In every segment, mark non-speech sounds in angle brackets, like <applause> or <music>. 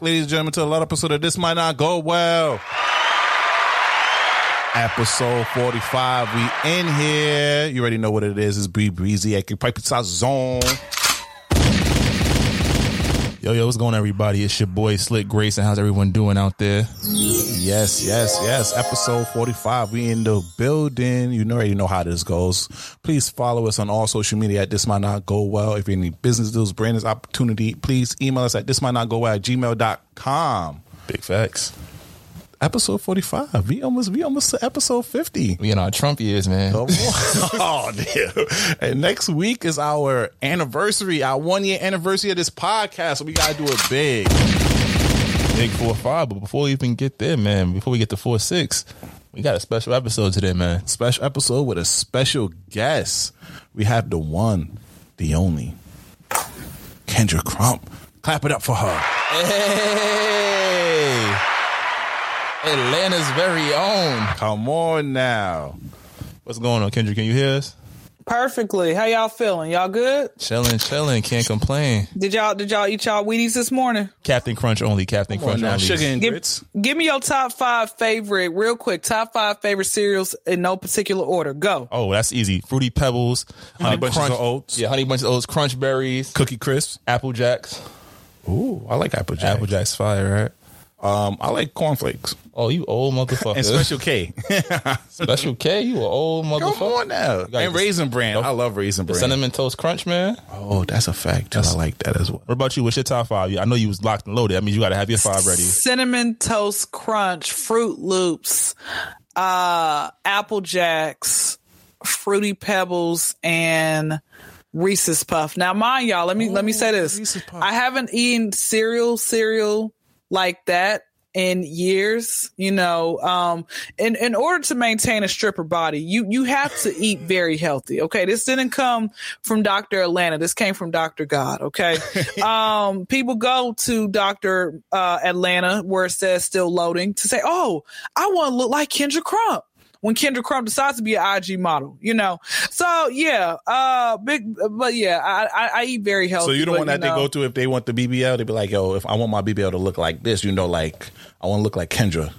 ladies and gentlemen, to another episode of This Might Not Go Well. Episode 45. We in here. You already know what it is. It's Bree Breezy at Pipe Zone. Yo, yo, what's going on, everybody? It's your boy Slick Grayson. How's everyone doing out there? Yes, yes, yes. Episode 45. We in the building. You already know how this goes. Please follow us on all social media at This Might Not Go Well. If you need business deals, brand opportunity, please email us at This Might Not Go Well at gmail.com. Big facts. Episode 45. We almost, we almost to episode 50. We in our Trump years, man. <laughs> Oh, damn. And next week is our anniversary, our one year anniversary of this podcast. So we got to do it big. Big four five. But before we even get there, man, before we get to four six, we got a special episode today, man. Special episode with a special guest. We have the one, the only, Kendra Crump. Clap it up for her. Hey, Atlanta's very own. Come on now. What's going on, Kendra? Can you hear us? Perfectly. How y'all feeling? Y'all good? Chilling, chilling. Can't complain. Did y'all did y'all eat y'all Wheaties this morning? Captain Crunch only. Captain Come Crunch now. only. Sugar and Give, grits. give me your top five favorite, real quick. Top five favorite cereals in no particular order. Go. Oh, that's easy. Fruity Pebbles, Honey uh, Bunches Crunch- of Oats. Yeah, Honey Bunches of Oats, Crunch Berries, Cookie Crisp. Apple Jacks. Ooh, I like Apple Jack. Apple Jacks fire, right? Um, I like cornflakes Oh, you old motherfucker. and Special K. <laughs> Special K, you an old Come motherfucker. on now. And the- Raisin Bran. I love Raisin Bran. Cinnamon Toast Crunch, man. Oh, that's a fact. too. I like that as well. What about you? What's your top five? I know you was locked and loaded. I mean, you got to have your five ready. Cinnamon Toast Crunch, Froot Loops, uh, Apple Jacks, Fruity Pebbles, and Reese's Puff. Now, mind y'all, let me let me say this: Reese's Puff. I haven't eaten cereal cereal like that in years. You know, um, in in order to maintain a stripper body, you you have to eat very healthy. Okay, this didn't come from Doctor Atlanta. This came from Doctor God. Okay, <laughs> um, people go to Doctor uh, Atlanta where it says still loading to say, "Oh, I want to look like Kendra Crump." When Kendra Crump decides to be an IG model, you know, so yeah, uh, big, but yeah, I I, I eat very healthy. So you but, one that know, they go to if they want the BBL, they be like, yo, if I want my BBL to look like this, you know, like I want to look like Kendra.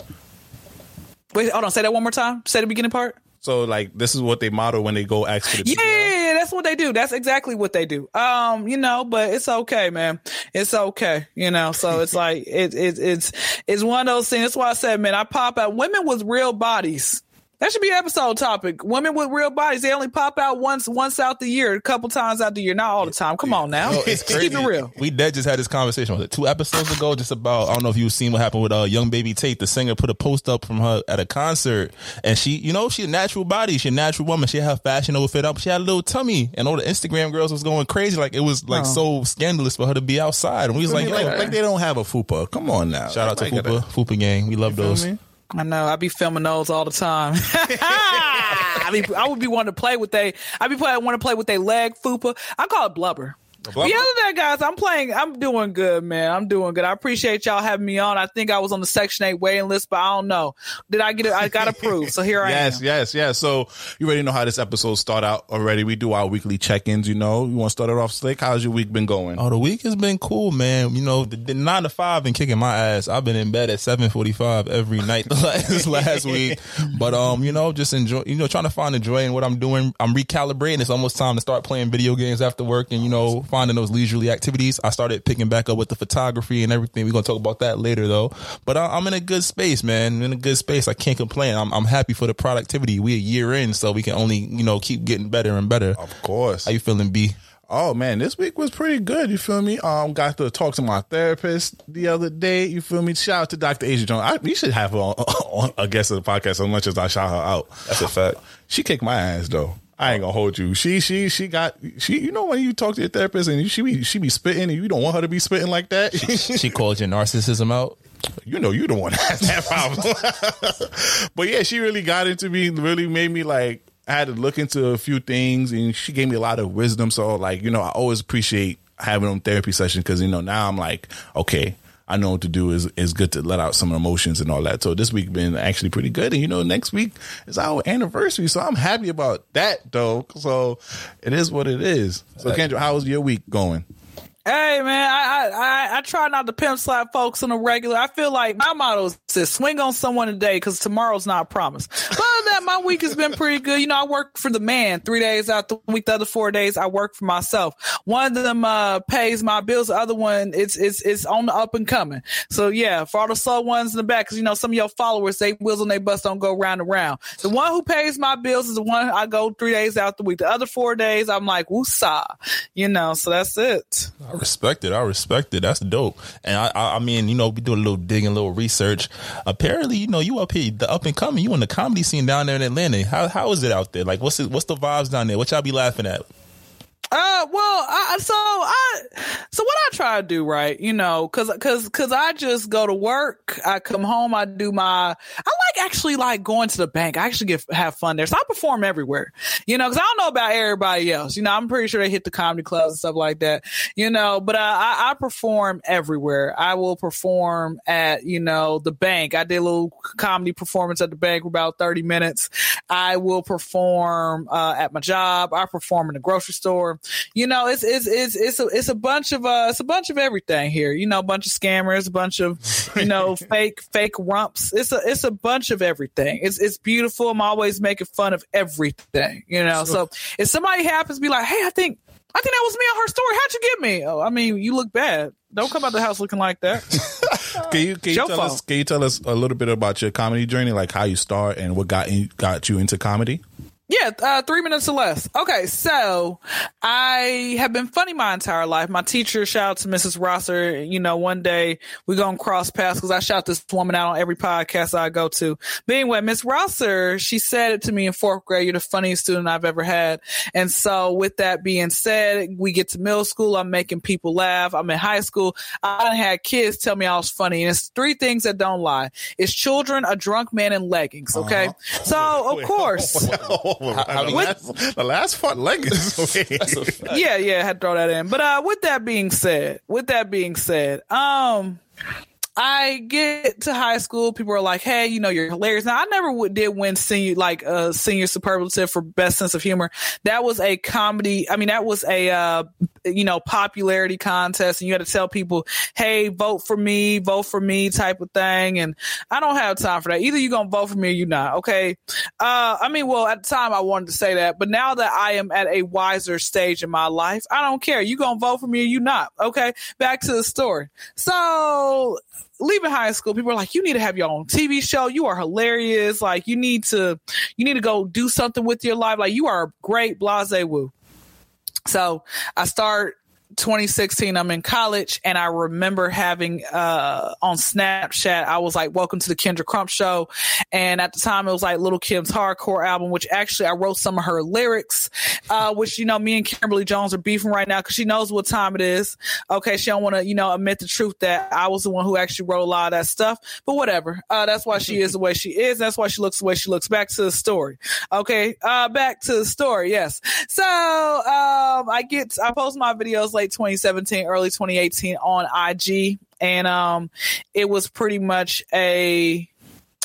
Wait, hold on, say that one more time. Say the beginning part. So like this is what they model when they go ask for the yeah, yeah, that's what they do. That's exactly what they do. Um, you know, but it's okay, man. It's okay, you know. So it's <laughs> like it, it it's it's one of those things. That's why I said, man, I pop out women with real bodies. That should be an episode topic. Women with real bodies. They only pop out once once out the year, a couple times out the year, not all the time. Come on now, Yo, it's <laughs> keep it real. We dead just had this conversation was it two episodes ago, just about I don't know if you've seen what happened with uh young baby Tate. The singer put a post up from her at a concert, and she, you know, she's a natural body, she's a natural woman. She had her fashion outfit up, she had a little tummy, and all the Instagram girls was going crazy, like it was like so scandalous for her to be outside. And we was like, Like, like, like they don't have a fupa. Come on now. shout out to Like, Fupa, Fupa gang, we love feel those. I know. I be filming those all the time. <laughs> I be, I would be wanting to play with they. I be play, want to play with their leg fupa. I call it blubber. Blubber? The other day, guys, I'm playing. I'm doing good, man. I'm doing good. I appreciate y'all having me on. I think I was on the Section Eight waiting list, but I don't know. Did I get it? I got approved, so here I <laughs> Yes, am. yes, yes. Yes. So you already know how this episode start out already. We do our weekly check-ins. You know, you want to start it off slick. How's your week been going? Oh, the week has been cool, man. You know, the, the nine to five been kicking my ass. I've been in bed at seven forty five every night the <laughs> last last week. But um, you know, just enjoy. You know, trying to find the joy in what I'm doing. I'm recalibrating. It's almost time to start playing video games after work, and you know, finding those leisurely activities. I started picking back up with the photography and everything. We're gonna talk about that later, though. But I, I'm in a good space, man. I'm in a good space. I can't complain. I'm I'm happy for the productivity. We are a year in, so we can only you know keep getting better and better. Of course. How you feeling, B? Oh man, this week was pretty good. You feel me? Um, got to talk to my therapist the other day. You feel me? Shout out to Dr. Asia Jones. I, we should have her on, <laughs> on a guest of the podcast as much as I shout her out. That's a fact. She kicked my ass though. I ain't gonna hold you. She she she got she. You know when you talk to your therapist and she be she be spitting and you don't want her to be spitting like that. She called your narcissism out. you know you the one <laughs> that has that problem. <laughs> but yeah, she really got into me. Really made me like I had to look into a few things, and she gave me a lot of wisdom. So like you know, I always appreciate having them therapy session because you know now I'm like okay. I know what to do is is good to let out some emotions and all that. So this week been actually pretty good, and you know next week is our anniversary, so I'm happy about that though. So it is what it is. So Kendra, how's your week going? Hey man, I, I I try not to pimp slap folks on a regular. I feel like my motto says swing on someone today because tomorrow's not promised. But that, my week has been pretty good. You know, I work for the man three days out the week. The other four days I work for myself. One of them uh, pays my bills. The other one it's it's it's on the up and coming. So yeah, for all the slow ones in the back, because you know some of your followers, they wheels on their bus don't go round and round. The one who pays my bills is the one I go three days out the week. The other four days I'm like woosah, you know. So that's it. Respect it. I respect it. That's dope. And I, I, I mean, you know, we do a little digging, a little research. Apparently, you know, you up here, the up and coming. You in the comedy scene down there in Atlanta. How how is it out there? Like, what's it, what's the vibes down there? What y'all be laughing at? Uh, well, I, so I, so what I try to do, right? You know, cause, cause, cause I just go to work. I come home. I do my, I like actually like going to the bank. I actually get, have fun there. So I perform everywhere, you know, cause I don't know about everybody else. You know, I'm pretty sure they hit the comedy clubs and stuff like that, you know, but uh, I, I perform everywhere. I will perform at, you know, the bank. I did a little comedy performance at the bank for about 30 minutes. I will perform, uh, at my job. I perform in the grocery store you know, it's it's it's it's a it's a bunch of uh it's a bunch of everything here. You know, a bunch of scammers, a bunch of you know <laughs> fake fake rumps. It's a it's a bunch of everything. It's it's beautiful. I'm always making fun of everything. You know, so if somebody happens to be like, hey, I think I think that was me on her story. How'd you get me? Oh, I mean, you look bad. Don't come out the house looking like that. <laughs> can you can you tell us can you tell us a little bit about your comedy journey, like how you start and what got in, got you into comedy? Yeah, uh, three minutes or less. Okay, so I have been funny my entire life. My teacher, shout out to Mrs. Rosser. You know, one day we're gonna cross paths because I shout this woman out on every podcast I go to. But anyway, Miss Rosser, she said it to me in fourth grade. You're the funniest student I've ever had. And so, with that being said, we get to middle school. I'm making people laugh. I'm in high school. I had kids tell me I was funny, and it's three things that don't lie: it's children, a drunk man, and leggings. Okay, uh-huh. so of <laughs> course. <laughs> How, how the, last, the last part leggings. yeah, yeah, I had to throw that in. But uh, with that being said, with that being said, um, I get to high school, people are like, "Hey, you know, you're hilarious." Now, I never did win senior like a uh, senior superlative for best sense of humor. That was a comedy. I mean, that was a uh, you know popularity contest, and you had to tell people, "Hey, vote for me, vote for me," type of thing. And I don't have time for that. Either you're gonna vote for me or you're not. Okay. Uh, I mean, well, at the time I wanted to say that, but now that I am at a wiser stage in my life, I don't care. You gonna vote for me or you not? Okay. Back to the story. So leaving high school, people are like, you need to have your own TV show. You are hilarious. Like you need to, you need to go do something with your life. Like you are a great, blase woo. So I start 2016 i'm in college and i remember having uh on snapchat i was like welcome to the kendra crump show. And at the time it was like Lil Kim's hardcore album which actually i wrote some of her lyrics uh which you know me and kimberly jones are beefing right now because she knows what time it is. Okay she don't want to you know admit the truth that i was the one who actually wrote a lot of that stuff but whatever. Uh that's why she is the way she is. That's why she looks the way she looks. Back to the story. Okay uh back to the story. Yes. So um i get i post my videos late 2017, early 2018 on IG. And um it was pretty much a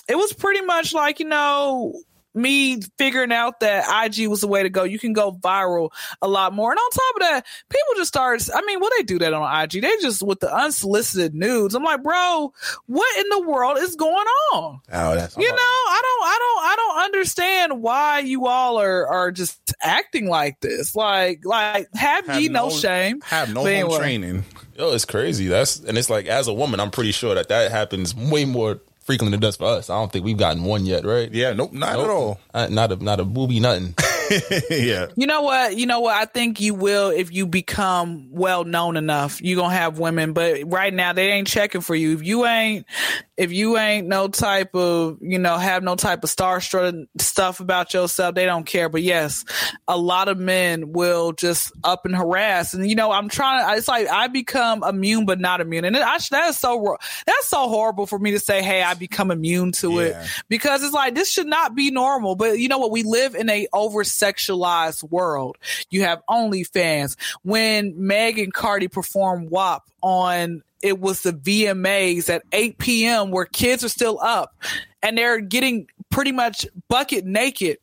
it was pretty much like, you know, me figuring out that IG was the way to go. You can go viral a lot more. And on top of that, people just start, I mean, well, they do that on IG. They just, with the unsolicited nudes. I'm like, bro, what in the world is going on? Oh, that's, you know, I don't, I don't, I don't understand why you all are, are just acting like this. Like, like, have, have ye no, no, shame. Have no anyway. training. Yo, it's crazy. That's, and it's like, as a woman, I'm pretty sure that that happens way more frequently does for us. I don't think we've gotten one yet, right? Yeah, nope, not nope. at all. Uh, not a not a booby, nothing. <laughs> yeah. You know what? You know what? I think you will if you become well known enough. You gonna have women, but right now they ain't checking for you. If you ain't, if you ain't no type of, you know, have no type of starstruck stuff about yourself, they don't care. But yes, a lot of men will just up and harass. And you know, I'm trying to. It's like I become immune, but not immune, and I, that is so that's so horrible for me to say. Hey, I become immune to yeah. it because it's like this should not be normal. But you know what? We live in a over sexualized world. You have OnlyFans. When Meg and Cardi perform WAP on it was the VMAs at 8 p.m. where kids are still up and they're getting pretty much bucket naked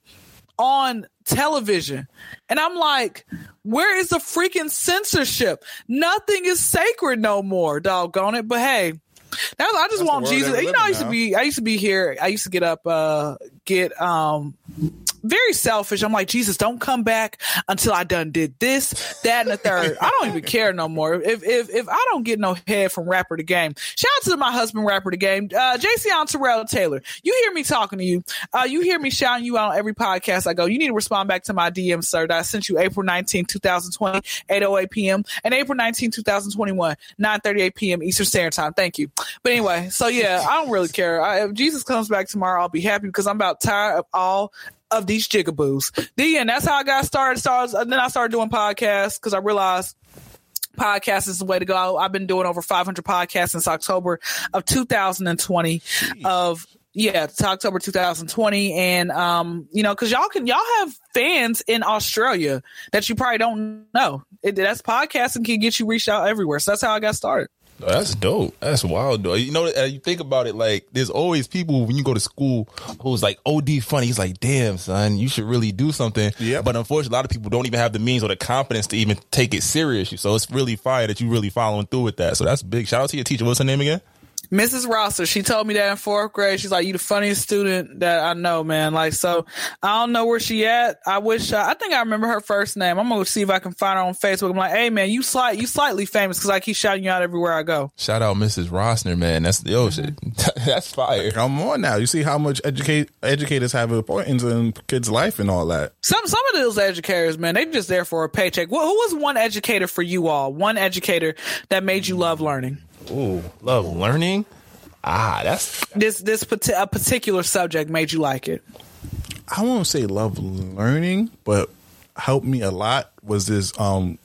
on television. And I'm like, where is the freaking censorship? Nothing is sacred no more, doggone it. But hey, was, I just That's want Jesus. You know, I used to be, I used to be here. I used to get up, uh, get, um, very selfish. I'm like, Jesus, don't come back until I done did this, that, and the third. I don't even care no more. If if if I don't get no head from rapper the game, shout out to my husband rapper the game, uh, Jayceon Terrell Taylor. You hear me talking to you. Uh, you hear me shouting you out on every podcast I go. You need to respond back to my DM, sir. That I sent you April 19, 2020, 808 p.m. and April 19, 2021, 938 p.m. Eastern Standard Time. Thank you. But anyway, so yeah, I don't really care. I, if Jesus comes back tomorrow, I'll be happy because I'm about tired of all of these jigaboos. The end. That's how I got started. Started, and then I started doing podcasts because I realized podcast is the way to go. I've been doing over 500 podcasts since October of 2020. Of yeah, it's October 2020, and um, you know, because y'all can y'all have fans in Australia that you probably don't know. It, that's podcasting can get you reached out everywhere. So that's how I got started. Oh, That's dope. That's wild, though. You know, uh, you think about it, like there's always people when you go to school who's like OD funny. He's like, damn, son, you should really do something. Yeah. But unfortunately, a lot of people don't even have the means or the confidence to even take it serious. So it's really fire that you're really following through with that. So that's big. Shout out to your teacher. What's her name again? Mrs. Rosser, she told me that in fourth grade. She's like, "You the funniest student that I know, man." Like, so I don't know where she at. I wish. Uh, I think I remember her first name. I'm gonna see if I can find her on Facebook. I'm like, "Hey, man, you slight, you slightly famous because I keep shouting you out everywhere I go." Shout out Mrs. Rosner, man. That's the yo shit. <laughs> that's fire. Come on now. You see how much educate educators have importance in kids' life and all that. Some some of those educators, man, they just there for a paycheck. Who, who was one educator for you all? One educator that made you love learning. Ooh, love learning. Ah, that's This this a particular subject made you like it. I won't say love learning, but helped me a lot was this um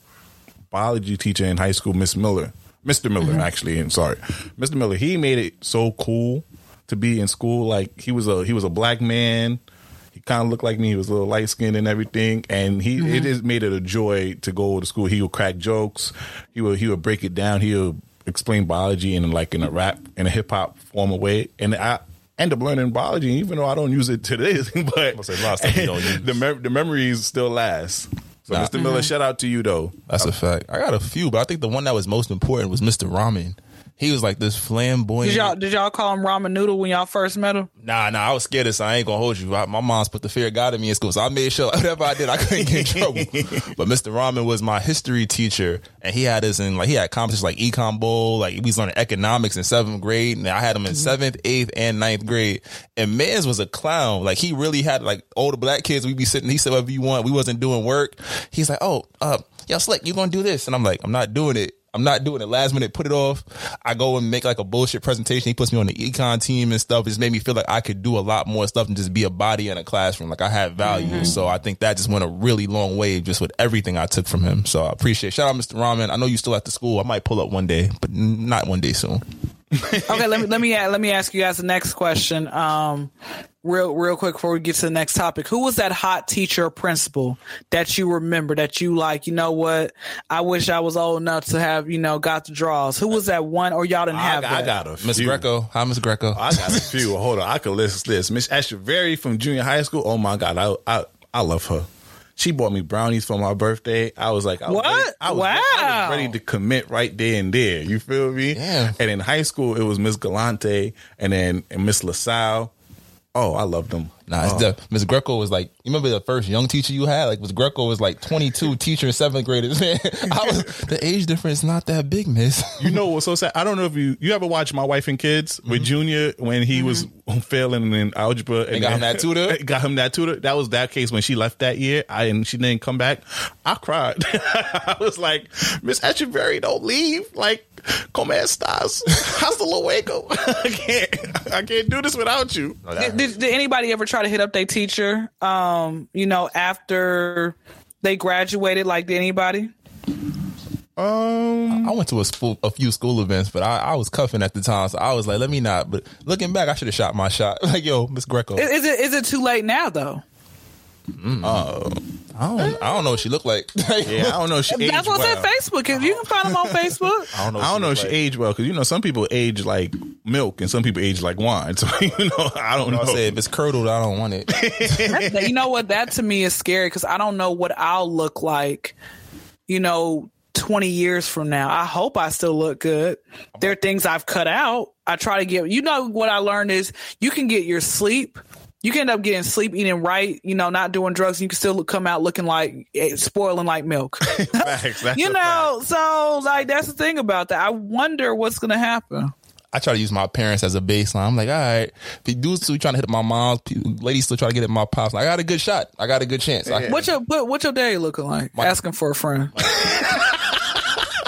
biology teacher in high school, Miss Miller. Mr. Miller, actually, and sorry. Mr. Miller, he made it so cool to be in school. Like he was a he was a black man. He kind of looked like me. He was a little light skinned and everything. And he it just made it a joy to go to school. He would crack jokes. He would he would break it down. He would explain biology in like in a rap in a hip hop form of way. And I end up learning biology, even though I don't use it today. <laughs> But say a lot of stuff you don't <laughs> use. the mem- the memories still last. So, Nah. Mr. Miller, mm-hmm. shout out to you though. That's a fact. I got a few, but I think the one that was most important was Mr. Ramen. He was like this flamboyant. Did y'all did y'all call him ramen noodle when y'all first met him? Nah, nah, I was scared of this. I ain't gonna hold you. I, my mom's put the fear of God in me in school, so I made sure <laughs> whatever I did, I couldn't get in <laughs> trouble. but Mr. Rahman was my history teacher, and he had us in like he had competitions like Econ Bowl, like we was learning economics in seventh grade, and I had him in seventh, eighth, and ninth grade. And Mans was a clown. Like he really had like all the black kids. We'd be sitting. He said whatever you want. We wasn't doing work. He's like, oh, uh, yo, Slick, you gonna do this? And I'm like, I'm not doing it. I'm not doing it. Last minute, put it off. I go and make like a bullshit presentation. He puts me on the econ team and stuff. It just made me feel like I could do a lot more stuff than just be a body in a classroom. Like I had value. So I think that just went a really long way just with everything I took from him. So I appreciate it. Shout out Mr. Rahman. I know you still at the school. I might pull up one day, but not one day soon. <laughs> okay, let me let me let me ask you guys the next question. Um, real real quick before we get to the next topic, who was that hot teacher or principal that you remember that you like? You know what? I wish I was old enough to have you know got the draws. Who was that one, or y'all didn't I, have I that? got a Miss. Greco. Hi, Miss Greco. I got a few. <laughs> Hold on, I could list this. Miss Echeverry from junior high school. Oh my god, I I I love her. She bought me brownies for my birthday. I was like, I was What? Ready, I was, I Wow. was ready to commit right there and there. You feel me? Yeah. And in high school, it was Miss Galante and then and Miss LaSalle. Oh, I loved them. Nah, it's Oh. the Miss Greco was like, you remember the first young teacher you had? Like, Miss Greco was like 22, <laughs> teacher in seventh graders. <laughs> Man, I was, the age difference not that big, Miss. You know what's so sad? I don't know if you you ever watched My Wife and Kids with Junior when he was failing in algebra and Mm-hmm. got him that tutor? <laughs> Got him that tutor. That was that case when she left that year. I and she didn't come back. I cried. I was like, Miss Echeverry, don't leave. Like, come estás? Hasta luego. <laughs> I can't. I can't do this without you. Did, did, did anybody ever try to hit up their teacher? Um, you know, after they graduated, like did anybody? Um, I went to a, school, a few school events, but I, I was cuffing at the time, so I was like, let me not. But looking back, I should have shot my shot. <laughs> Like, yo, Miss Greco. Is, is it is it too late now though? Mm. Oh, I don't, I don't know what she looked like. <laughs> yeah. I don't know. If she aged That's what I well. said. Facebook. If you can find them on Facebook. I don't know. I don't know if she looked aged well because you know some people age like milk and some people age like wine. <laughs> So you know, I don't know. like. I say if it's curdled, I don't want it. You know what? That to me is scary because I don't know what I'll look like. You know, twenty years from now. I hope I still look good. There are things I've cut out. I try to get. You know what I learned is you can get your sleep. You can end up getting sleep, eating right. You know, not doing drugs. You can still look, come out looking like eh, spoiling like milk. <laughs> <laughs> Facts. You know, so like that's the thing about that. I wonder what's gonna happen. I try to use my parents as a baseline. I'm like, all right, if dudes still trying to hit my mom's, people- ladies still trying to get at my pops. I got a good shot. I got a good chance. I, What your what, what your daddy looking like? Asking for a friend. <laughs>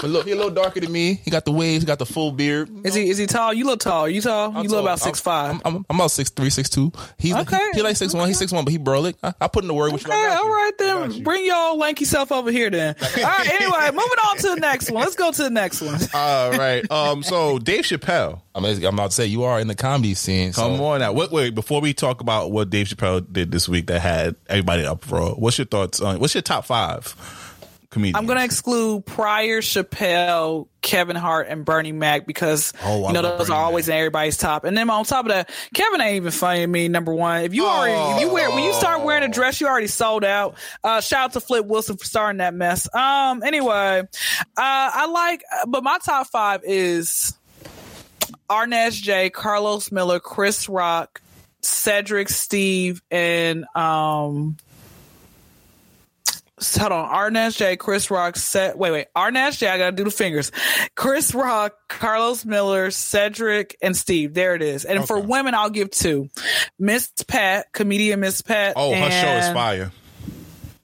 but look, he a little darker than me. He got the waves. He got the full beard. Is he is he tall? You look tall. You tall? I'm you look tall. about six five. I'm, I'm, I'm about six three, six two. He's Okay. he, he like six one. He's six one, but he burly. I, I put in the word with you. Okay, got you. all right then. Bring your old lanky self over here then. <laughs> All right. Anyway, moving on to the next one. Let's go to the next one. <laughs> All right. Um. So Dave Chappelle. I'm, I'm about to say you are in the comedy scene. So Come on now. Wait, wait. Before we talk about what Dave Chappelle did this week that had everybody up for, what's your thoughts on? What's your top five comedians? I'm going to exclude Pryor, Chappelle, Kevin Hart, and Bernie Mac because Oh, you know those Bernie are always in everybody's top. And then on top of that, Kevin ain't even funny to me. Number one, if you already if you wear when you start wearing a dress, you already sold out. Uh, shout out to Flip Wilson for starting that mess. Um. Anyway, uh, I like, but my top five is Arnez J, Carlos Miller, Chris Rock, Cedric, Steve, and um. Hold on, Arnez J, Chris Rock, set. Wait, wait, Arnez J. I gotta do the fingers. Chris Rock, Carlos Miller, Cedric, and Steve. There it is. And for women, I'll give two: Miss Pat, comedian Miss Pat. Oh, her show is fire.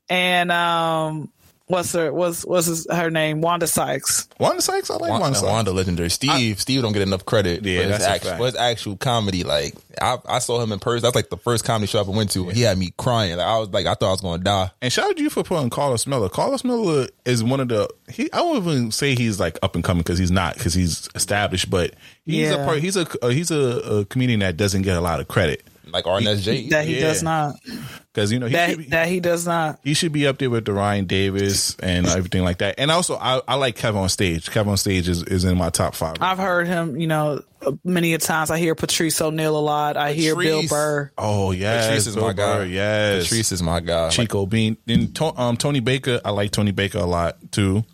And um, what's her what's what's his, her name? Wanda Sykes. Wanda Sykes. I like Wanda, Wanda Sykes. Wanda legendary. Steve, Steve don't get enough credit. Yeah, for his that's a actual, fact. for his actual comedy. Like I, I saw him in person. That's like the first comedy show I ever went to. He had me crying. Like I was like, I thought I was going to die. And shout out to you for putting Carlos Miller. Carlos Miller is one of the. He I won't even say he's like up and coming because he's not because he's established, but he's a part. He's a uh, he's a, a comedian that doesn't get a lot of credit Like Arnez J. That he Yeah. does not. because you know he should, That be, that he does not. he should be up there with the Ryan Davis and everything like that. And also, I, I like Kevin on stage. Kevin on stage is, is in my top five. I've heard him. You know, many a times. I hear Patrice O'Neal a lot. I hear Bill Burr. oh yes, Patrice is Bill my guy. Burr, Yes, Patrice is my guy. Like, Chico Bean. Then to, um, Tony Baker. I like Tony Baker a lot too.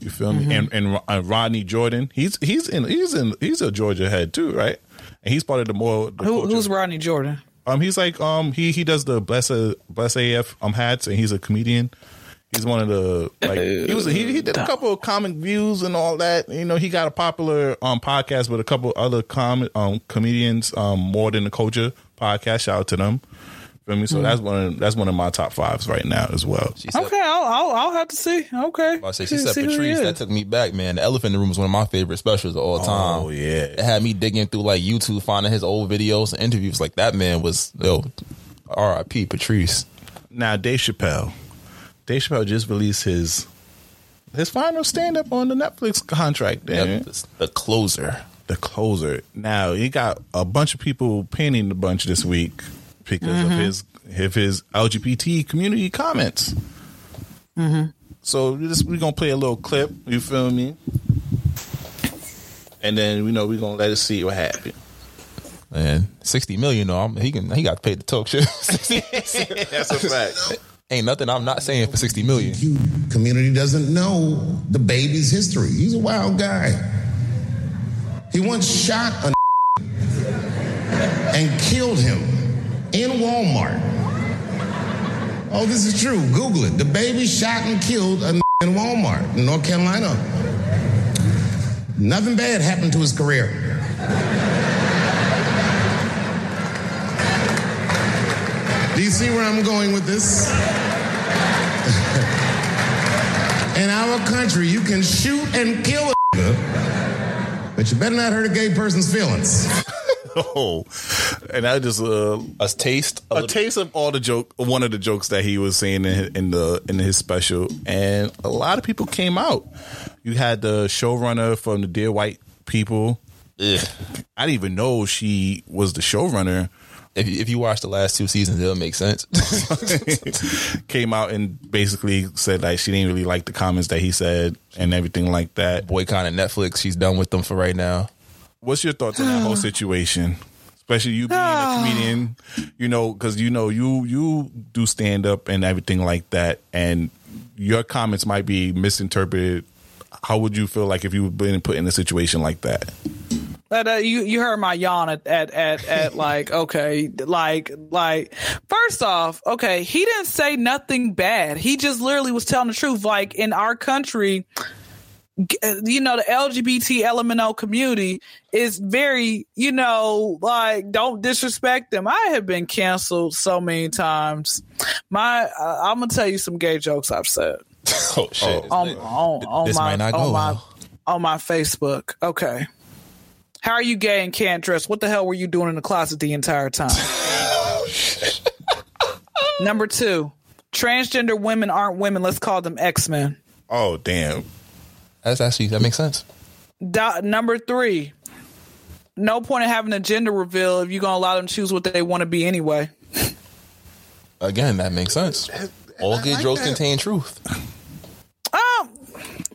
You feel me? And and uh, Rodney Jordan. He's he's in he's in he's a Georgia head too, right? And he's part of the more the Who, who's Rodney Jordan? Um he's like um he he does the bless uh, bless AF um hats and he's a comedian. He's one of the like he was he, he did a couple of comic views and all that. You know, he got a popular um podcast with a couple other com um comedians um more than the culture podcast. Shout out to them. Feel me? So Hmm. that's one of, that's one of my top fives right now as well. she said, Okay, I'll, I'll I'll have to see. Okay, I say she said See who Patrice. That took me back, man. The Elephant in the Room was one of my favorite specials of all time. Oh yeah. It had me digging through like YouTube, finding his old videos and interviews. Like that man was yo, R.I.P. Patrice. Now Dave Chappelle. Dave Chappelle just released his his final stand up on the Netflix contract. Yep, the- the closer. The closer. Now he got a bunch of people painting the bunch this week because Mm-hmm. of his of his LGBT community comments. Mm-hmm. So we just we're gonna play a little clip. You feel me? And then we know we're gonna let us see what happened. Man, sixty million. though. I'm, he can. He got paid to talk shit. <laughs> <laughs> That's a fact. Ain't nothing I'm not saying for sixty million. community doesn't know the baby's history. He's a wild guy. He once shot a <laughs> and killed him in Walmart. Oh, this is true. Google it. The baby shot and killed a in Walmart in North Carolina. Nothing bad happened to his career. Do you see where I'm going with this? <laughs> In our country, you can shoot and kill a but you better not hurt a gay person's feelings. <laughs> Oh, and I just uh, A taste. a taste of all the joke, one of the jokes that he was saying in his, in the in his special, and a lot of people came out. You had the showrunner from the Dear White People. Ugh. I didn't even know she was the showrunner If you, if you watch the last two seasons, it'll make sense. <laughs> Came out and basically said like she didn't really like the comments that he said and everything like that. Boycotting Netflix. She's done with them for right now. What's your thoughts on that whole <sighs> situation? Especially you being a comedian, <sighs> you know, because you know you you do stand up and everything like that, and your comments might be misinterpreted. How would you feel like if you were been put in a situation like that? But uh, you you heard my yawn at, at at at like okay like like first off okay he didn't say nothing bad he just literally was telling the truth like in our country you know the LGBT LMNO community is very you know like don't disrespect them I have been canceled so many times my uh, I'm gonna tell you some gay jokes I've said <laughs> Oh shit! on on, on this my on my well. on my Facebook. Okay. How are you gay and can't dress? What the hell were you doing in the closet the entire time? <laughs> Number two, transgender women aren't women. Let's call them X Men. Oh damn! That's actually that makes sense. number three, no point in having a gender reveal if you're gonna allow them to choose what they want to be anyway. Again, that makes sense. All good like jokes that. contain truth. Um,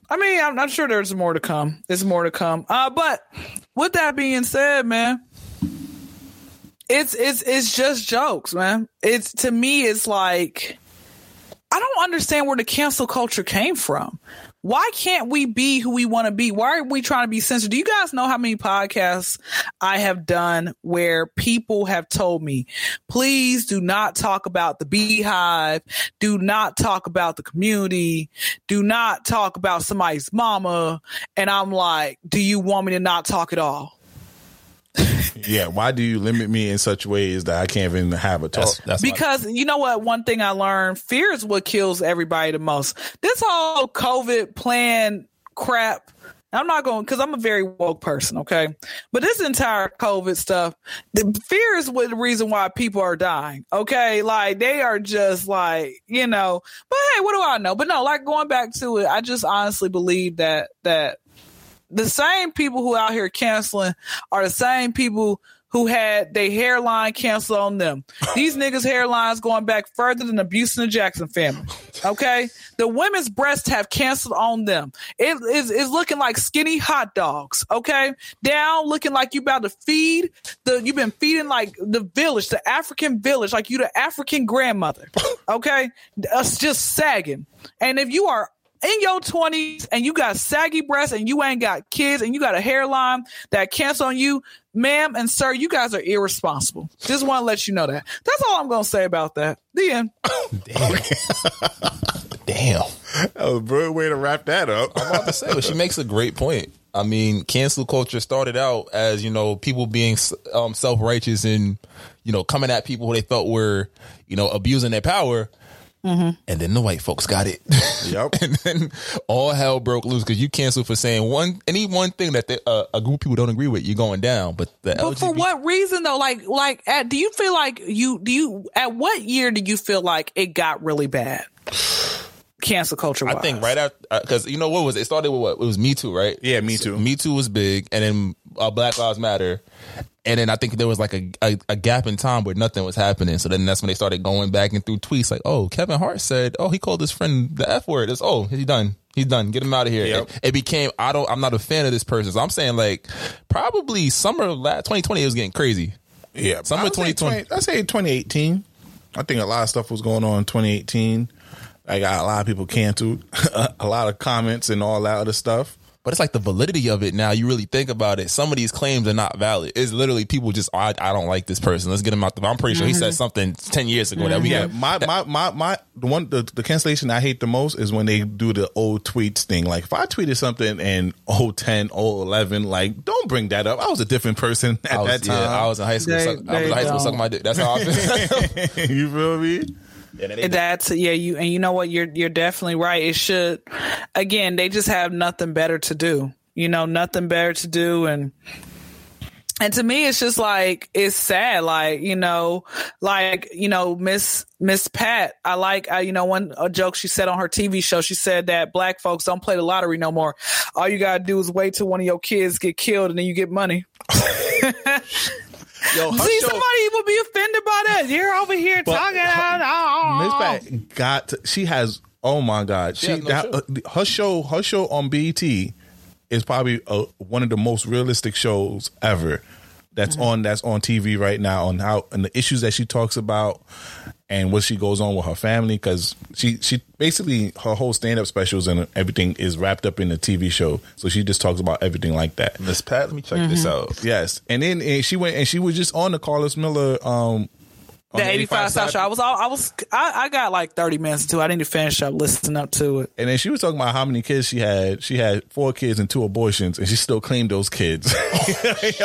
I mean, I'm not sure there's more to come. There's more to come. Uh, but with that being said, man, it's it's it's just jokes, man. It's to me, it's like I don't understand where the cancel culture came from. Why can't we be who we want to be? Why are we trying to be censored? Do you guys know how many podcasts I have done where people have told me, please do not talk about the beehive, do not talk about the community, do not talk about somebody's mama. And I'm like, do you want me to not talk at all? Yeah, why do you limit me in such ways that I can't even have a talk? That's, that's Because you know what? One thing I learned fear is what kills everybody the most. This whole COVID plan crap. I'm not going because I'm a very woke person, okay? But this entire COVID stuff, the fear is what the reason why people are dying, okay? Like they are just like, you know, but hey, what do I know? But no, like going back to it, I just honestly believe that that the same people who out here canceling are the same people who had their hairline canceled on them. These <laughs> niggas' hairlines going back further than abuse in the Jackson family. Okay, the women's breasts have canceled on them. It is is looking like skinny hot dogs. Okay, down looking like you about to feed the. You've been feeding like the village, the African village, like you the African grandmother. <laughs> Okay, us just sagging. And if you are in your 20s and you got saggy breasts and you ain't got kids and you got a hairline that cancel on you, ma'am and sir, you guys are irresponsible. Just want to let you know that. That's all I'm going to say about that. The end. <laughs> damn. That was a brilliant way to wrap that up. I'm about to say, but she makes a great point. I mean, cancel culture started out as you know people being um, self righteous and you know coming at people who they thought were you know abusing their power, and then the white folks got it. <laughs> Yep. and then all hell broke loose because you canceled for saying one any one thing that they, uh, a group of people don't agree with. You're going down, but the But for what reason though? Like, like, at, do you feel like you, do you, at what year do you feel like it got really bad? Cancel culture. I think right after because you know what was it? it started with what it was Me Too, right? Yeah, Me Too. Me Too was big, and then uh, Black Lives Matter, and then I think there was like a, a a gap in time where nothing was happening. So then that's when they started going back and through tweets like, oh, Kevin Hart said, oh, he called his friend the F word. It's oh, he's done. He's done. Get him out of here. Yep. It, it became I don't. I'm not a fan of this person. So I'm saying like probably summer of la- 2020 it was getting crazy. Yeah, Summer I would say 2020. 20 I say 2018. I think a lot of stuff was going on in 2018. I got a lot of people canceled, <laughs> a lot of comments and all that other stuff. But it's like the validity of it now. You really think about it. Some of these claims are not valid. It's literally people just, I, I don't like this person. Let's get him out the. I'm pretty sure he said mm-hmm. something ten years ago that we Yeah, got. my my my my the one the, the cancellation I hate the most is when they do the old tweets thing. Like if I tweeted something in 010, 011, like don't bring that up. I was a different person at was, that time. yeah, I was in high school. They- suck, I was in high school don't. sucking my dick. That's how I feel. <laughs> you feel me? That's yeah, you and you know what? You're you're definitely right. It should again, they just have nothing better to do. You know, nothing better to do. And and to me it's just like it's sad. Like you know like you know miss miss pat i like uh, you know one a joke she said on her tv show she said that black folks don't play the lottery no more. All you gotta do is wait till one of your kids get killed and then you get money <laughs> <laughs> Yo, her <laughs> See, show- somebody would be offended by that. You're over here But talking. her- oh, Miss. Pat got. To, she has. Oh my God! She, has no that, show. uh, her show. Her show on BET is probably uh, one of the most realistic shows ever. That's Mm-hmm. on. That's on TV right now. On how and the issues that she talks about, and what she goes on with her family. Because she she basically her whole stand up specials and everything is wrapped up in the TV show. So she just talks about everything like that. Miss Pat, let me check this Mm-hmm. out. Yes, and then and she went and she was just on the Carlos Miller. Um, on The 85 South side. Show. I was all, I was, I, I got like 30 minutes into it. I didn't even finish up listening up to it. And then she was talking about how many kids she had. She had four kids and two abortions, and she still claimed those kids <laughs>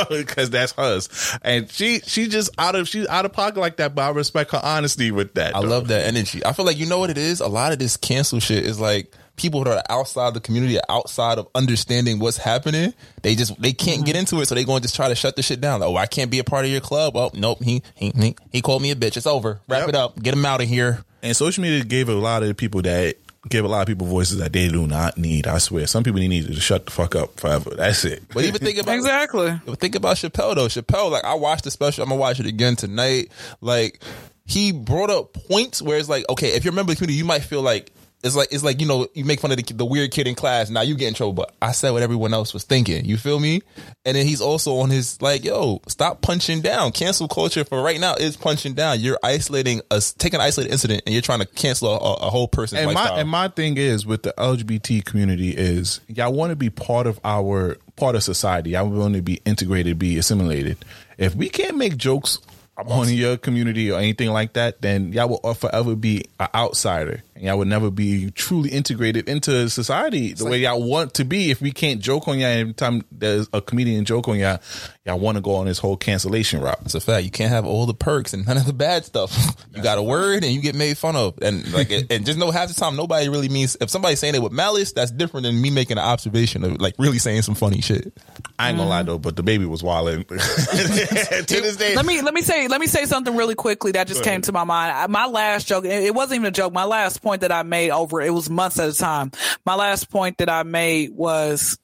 because that's hers. And she she just out of she's out of pocket like that. But I respect her honesty with that. I though. love that energy. I feel like you know what it is. A lot of this cancel shit is like people that are outside the community, outside of understanding what's happening. They just they can't get mm-hmm. into it, so they going to just try to shut the shit down. Like, oh, I can't be a part of your club. Oh, nope. He he he, he called me a bitch. It's over. Wrap Yep. it up. Get him out of here. And social media gave a lot of the people that give a lot of people voices that they do not need. I swear, some people need to shut the fuck up forever. That's it. But even think <laughs> about Exactly. But think about Chappelle though. Chappelle, like I watched the special. I'm gonna watch it again tonight. Like he brought up points where it's like, okay, if you're a member of the community, you might feel like it's like it's like you know you make fun of the, the weird kid in class. Now you get in trouble, but I said what everyone else was thinking. You feel me? And then he's also on his like, yo, stop punching down. Cancel culture for right now is punching down. You're isolating us, taking an isolated incident, and you're trying to cancel a, a, a whole person. and lifestyle. my and my thing is with the LGBT community is y'all want to be part of our part of society. Y'all want to be integrated, be assimilated. If we can't make jokes on your community or anything like that, then y'all will forever be an outsider, and y'all would never be truly integrated into society the way y'all want to be. If we can't joke on y'all every time there's a comedian joke on y'all, y'all want to go on this whole cancellation route. It's a fact. You can't have all the perks and none of the bad stuff. <laughs> You got a word and you get made fun of, and like, and just know half the time nobody really means. If somebody's saying it with malice, that's different than me making an observation of like really saying some funny shit. I ain't gonna lie though, but the baby was wilding. <laughs> to this day, Let me let me say let me say something really quickly that just came to my mind. My last joke, it it wasn't even a joke. My last point that I made over it was months at a time. My last point that I made was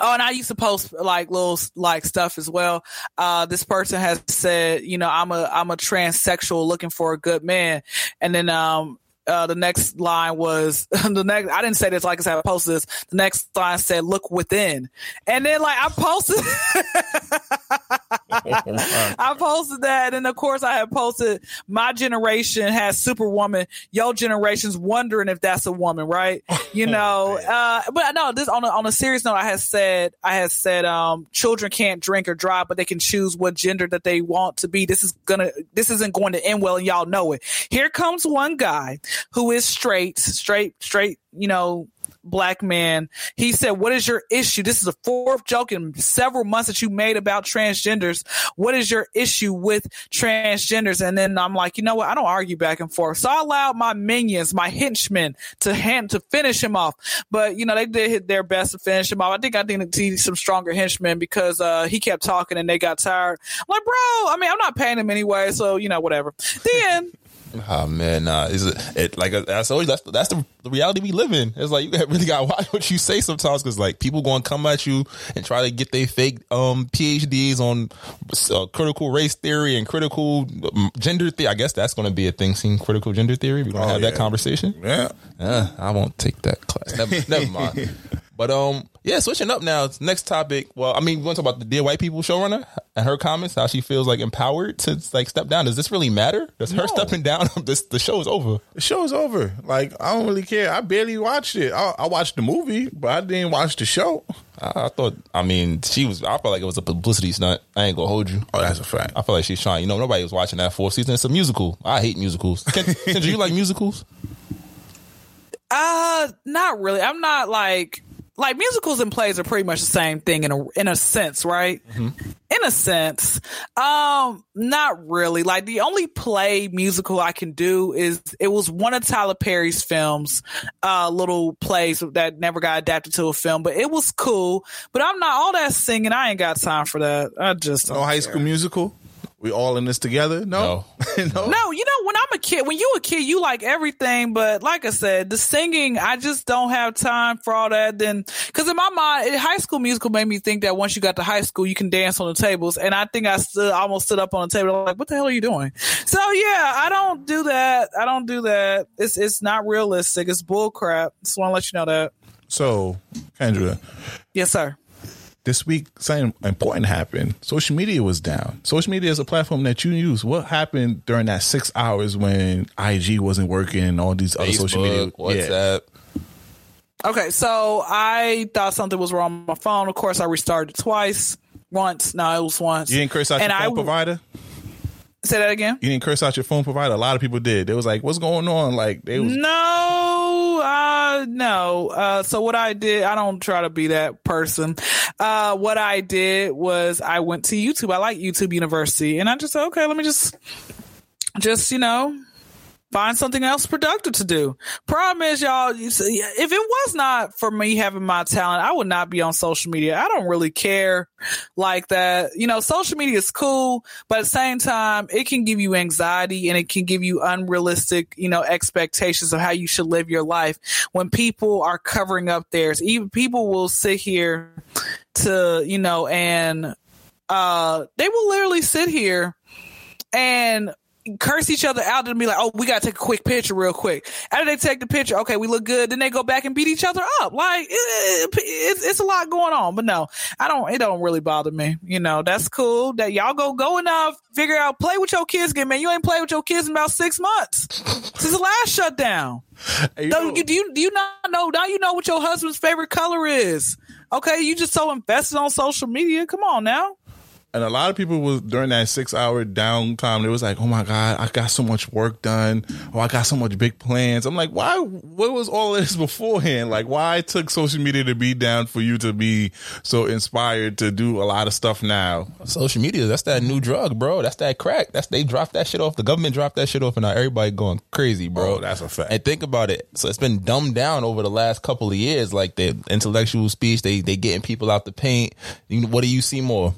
Oh, and I used to post like little like stuff as well. Uh, this person has said, you know, I'm a I'm a transsexual looking for a good man, and then um. Uh, the next line was <laughs> the next. I didn't say this like I said. I posted this. The next line said, "Look within," and then like I posted, <laughs> I posted that, and of course I had posted. My generation has Superwoman. Your generation's wondering if that's a woman, right? You <laughs> know, uh, but no. This on a, on a serious note, I had said, I had said, um, children can't drink or drive, but they can choose what gender that they want to be. This is gonna, this isn't going to end well, and y'all know it. Here comes one guy who is straight, straight, straight. You know, black man. He said, What is your issue? This is the fourth joke in several months that you made about transgenders. What is your issue with transgenders? And then I'm like, you know what? I don't argue back and forth. So I allowed my minions, my henchmen to hand to finish him off. But you know, they did their best to finish him off. I think I need some stronger henchmen because uh he kept talking and they got tired. I'm like, bro, I mean, I'm not paying him anyway, so you know, whatever. Then <laughs> Oh man, nah. Is it, it like I told you that's that's the, the reality we live in. It's like you <laughs> really got to watch what you say sometimes because like people going to come at you and try to get their fake um PhDs on uh, critical race theory and critical um, gender theory. I guess that's going to be a thing. Seeing critical gender theory, we're going to Oh, have yeah. that conversation. yeah. Uh, I won't take that class. Never, never mind. <laughs> But um, yeah, switching up now. Next topic. Well, I mean, we want to talk about the dear white people showrunner and her comments. How she feels like empowered to like step down. Does this really matter? Does her stepping down? <laughs> This the show is over. The show's over. Like I don't really care. I barely watched it. I, I watched the movie, but I didn't watch the show. I, I thought. I mean, she was. I felt like it was a publicity stunt. I ain't gonna hold you. Oh, that's a fact. I feel like she's trying. You know, nobody was watching that fourth season. It's a musical. I hate musicals. Ken, <laughs> Kendra, you like musicals? Uh, not really. I'm not like like musicals and plays are pretty much the same thing in a in a sense, right? In a sense, um, not really. Like the only play musical I can do is it was one of Tyler Perry's films, uh, little plays that never got adapted to a film, but it was cool. But I'm not all that singing. I ain't got time for that. I just No don't High care. School Musical. We all in this together? No, <laughs> no. No, you know, when I'm a kid, when you a kid, you like everything. But like I said, the singing, I just don't have time for all that. Then, cause in my mind, High School Musical made me think that once you got to high school, you can dance on the tables. And I think I stood, almost stood up on the table. I'm like, what the hell are you doing? So yeah, I don't do that. I don't do that. It's, it's not realistic. It's bull crap. Just want to let you know that. So, Kendra, Yes, sir. This week something important happened. Social media was down. Social media is a platform that you use. What happened during that six hours when IG wasn't working and all these other social media? Facebook, Yeah. WhatsApp. Okay, so I thought something was wrong with my phone. Of course, I restarted twice. Once, no, it was once. You didn't curse out And your I phone provider? Say that again. You didn't curse out your phone provider? A lot of people did. They was like, what's going on? Like, they was. No, uh, no. Uh, so what I did, I don't try to be that person. Uh, what I did was I went to YouTube. I like YouTube University, and I just said, okay, let me just, just you know, find something else productive to do. Problem is, y'all, see, if it was not for me having my talent, I would not be on social media. I don't really care like that. You know, social media is cool, but at the same time, it can give you anxiety and it can give you unrealistic, you know, expectations of how you should live your life when people are covering up theirs. Even people will sit here to, you know, and uh they will literally sit here and curse each other out and be like, "Oh, we gotta take a quick picture, real quick." After they take the picture, okay, we look good. Then they go back and beat each other up. Like it, it- it's it's a lot going on. But no, I don't. It don't really bother me. You know, that's cool. That y'all go go enough. Figure out play with your kids again, man. You ain't played with your kids in about six months since the last shutdown. Hey, you Do you, do you do you not know? Now you know what your husband's favorite color is. Okay, you just so invested on social media. Come on now. And a lot of people was during that six hour downtime. They was like, "Oh my god, I got so much work done. Oh, I got so much big plans." I'm like, "Why? What was all this <laughs> beforehand? Like, why took social media to be down for you to be so inspired to do a lot of stuff now?" Social media, that's that new drug, bro. That's that crack. That's they dropped that shit off. The government dropped that shit off, and now everybody going crazy, bro. Oh, that's a fact. And think about it. So it's been dumbed down over the last couple of years. Like the intellectual speech, they they getting people out the paint. You what do you see more?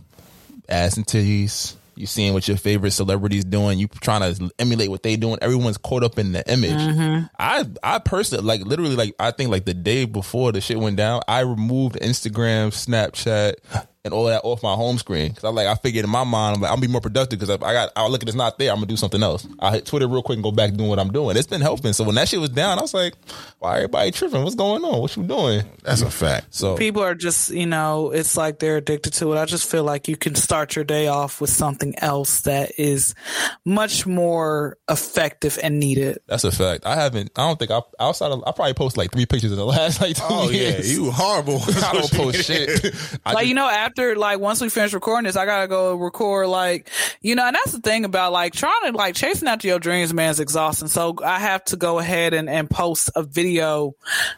Ass and titties. You seeing what your favorite celebrities doing. You trying to emulate what they doing. Everyone's caught up in the image. Mm-hmm. I I personally like literally like I think like the day before the shit went down, I removed Instagram, Snapchat, and all that off my home screen because I like I figured in my mind I'm like I'll be more productive because I got I look at it's not there I'm gonna do something else. I hit Twitter real quick and go back doing what I'm doing. It's been helping. So when that shit was down, I was like, why everybody tripping? What's going on? What you doing? That's a fact. So people are just you know it's like they're addicted to it i just feel like you can start your day off with something else that is much more effective and needed that's a fact. I haven't. I don't think I outside of I probably posted like three pictures in the last like two Oh yeah, years. you horrible. <laughs> I don't post <laughs> shit. I like just- you know after like once we finish recording this i gotta go record like you know and that's the thing about like trying to like chasing after your dreams man is exhausting. So i have to go ahead and, and post a video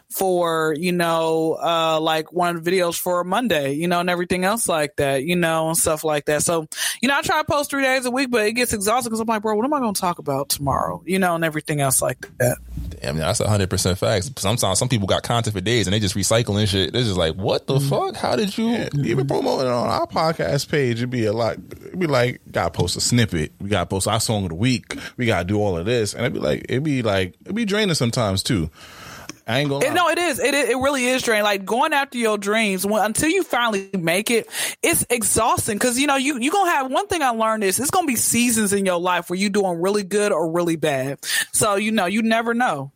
for you know uh like one videos for monday you know and everything else like that you know and stuff like that. So you know i try to post three days a week but it gets exhausting because i'm like bro what am i to talk about tomorrow? You know and everything else like that Damn, that's hundred percent facts. Sometimes some people got content for days and they just recycling shit. They're just like, what the mm-hmm. fuck? How did you? Even promote it on our podcast page, it'd be a lot. It'd be like, gotta post a snippet. We gotta post our song of the week. We gotta do all of this, and it'd be like, it'd be like, it'd be draining sometimes too. I ain't gonna. It, no, it is. It it really is draining. Like going after your dreams when, until you finally make it, it's exhausting. Because you know you you gonna have one thing I learned is it's gonna be seasons in your life where you doing really good or really bad. So you know you never know.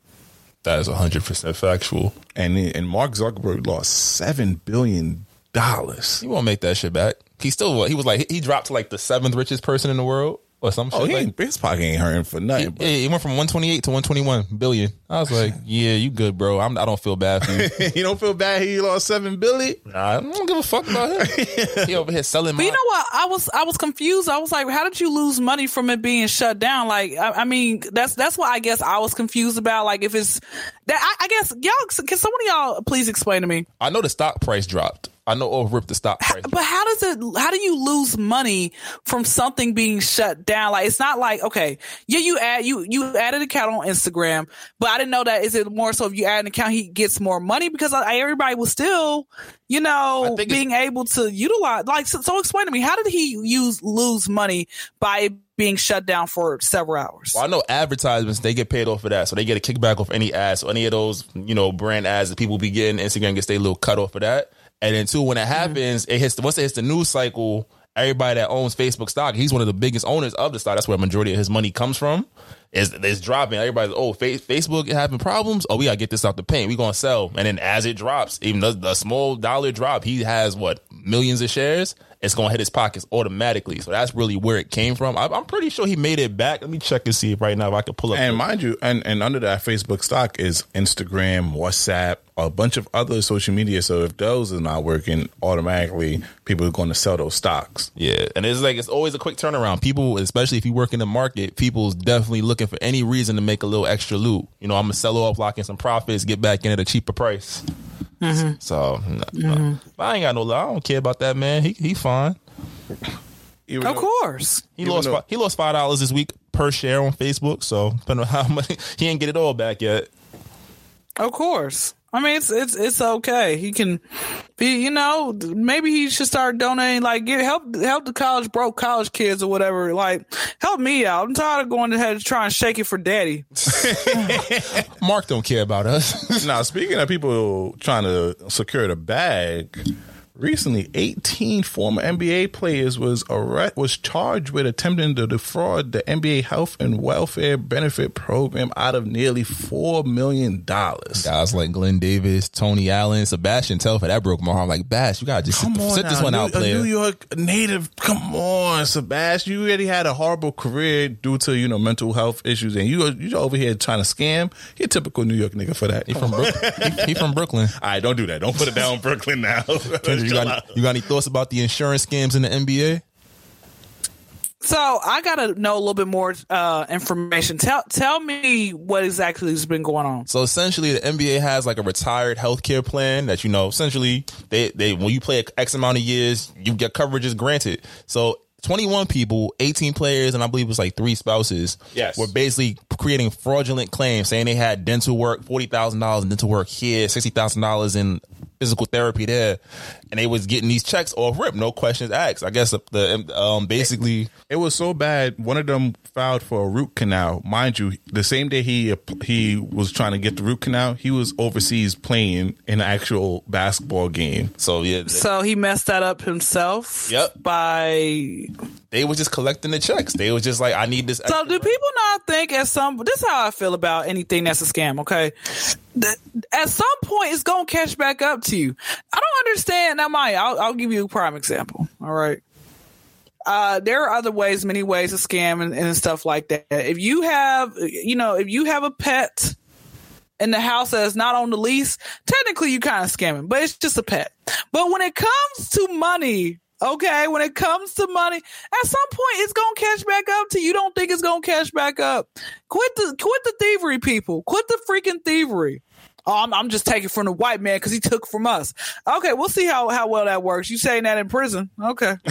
That is hundred percent factual. and and Mark Zuckerberg lost seven billion dollars. He won't make that shit back. He still he was like he dropped to like the seventh richest person in the world or some oh, shit. Oh, he like, ain't, his pocket ain't hurting for nothing. but- yeah, he went from 128 to 121 billion. I was like, <laughs> yeah, you good, bro. I'm, I don't feel bad for you. <laughs> you don't feel bad he lost seven billion? Nah, I don't give a fuck about him. <laughs> he over here selling But my. you know what? I was I was confused. I was like, how did you lose money from it being shut down? Like, I, I mean, that's that's what I guess I was confused about. Like, if it's that, I, I guess y'all can someone of y'all please explain to me? I know the stock price dropped. I know over rip the stock price. But how does it? How do you lose money from something being shut down? Like it's not like okay, yeah, you add you you add an account on Instagram, but I didn't know that. Is it more so if you add an account, he gets more money because I, everybody was still, you know, being able to utilize. Like so, so, explain to me, how did he use lose money by being shut down for several hours? Well, I know advertisements they get paid off for that, so they get a kickback off any ads. So any of those, you know, brand ads that people be getting, Instagram gets their little cut off for that. And then two, when it mm-hmm. happens, it hits once it hits the news cycle. Everybody that owns Facebook stock, he's one of the biggest owners of the stock. That's where a majority of his money comes from. Is is dropping. Everybody's oh, fa- Facebook having problems. Oh, we gotta get this out the paint. We gonna sell. And then as it drops, even the, the small dollar drop, he has what millions of shares. It's gonna hit his pockets automatically. So that's really where it came from. I, I'm pretty sure he made it back. Let me check and see if right now if I can pull up. And the- mind you, and, and under that Facebook stock is Instagram, WhatsApp, a bunch of other social media. So if those are not working, automatically people are going to sell those stocks. Yeah, and it's like it's always a quick turnaround. People, especially if you work in the market, people's definitely looking for any reason to make a little extra loot. You know, I'm gonna sell off, lock in some profits, get back in at a cheaper price. Mm-hmm. So, no, no. Mm-hmm. I ain't got no. I don't care about that man. He he fine. Even Of though- course. He lost though- he lost five dollars this week per share on Facebook. So <laughs> depending on how much he ain't get it all back yet. Of course. I mean, it's it's it's okay. He can be, you know, maybe he should start donating, like get help help the college broke college kids or whatever. Like, help me out. I'm tired of going ahead and try and shake it for daddy. <laughs> Mark don't care about us. Now, speaking of people trying to secure the bag, recently 18 former NBA players was arrest, was charged with attempting to defraud the NBA Health and Welfare Benefit Program out of nearly four million dollars. Guys like Glen Davis, Tony Allen, Sebastian Telfair, that broke my heart. Like, Bash, you gotta just Come sit, on, sit this one New, out, a. New York native. Come on, Sebastian. You already had a horrible career due to you know mental health issues, and you you over here trying to scam. You're a typical New York nigga for that. He from Brooklyn. he, he from Brooklyn. <laughs> All right, don't do that. Don't put it down, Brooklyn. Now, you got, you got any thoughts about the insurance scams in the NBA? So I gotta know a little bit more uh, information. Tell tell me what exactly has been going on. So essentially, the NBA has like a retired healthcare plan that you know. Essentially, they they when you play X amount of years, you get coverages granted. So. 21 people, 18 players, and I believe it was like three spouses. Yes. Were basically creating fraudulent claims saying they had dental work, $40,000 in dental work here, $60,000 in physical therapy there. And they was getting these checks off rip, no questions asked. I guess the, um, basically, It was so bad. One of them filed for a root canal. Mind you, the same day he he was trying to get the root canal, he was overseas playing an actual basketball game. so yeah, So he messed that up himself. Yep. By they were just collecting the checks. They was just like, I need this. So do people not think at some this is how I feel about anything that's a scam, okay? At some point it's gonna catch back up to you. I don't understand now my I'll, I'll give you a prime example. All right. Uh, there are other ways, many ways to scam and, and stuff like that. If you have, you know, if you have a pet in the house that is not on the lease, technically you kind of scamming, but it's just a pet. But when it comes to money, okay, when it comes to money, at some point it's gonna catch back up to. You don't think it's gonna catch back up. Quit the quit the thievery, people. Quit the freaking thievery. Oh, I'm, I'm just taking from the white man because he took from us. Okay, we'll see how, how well that works. You saying that in prison? Okay. <laughs>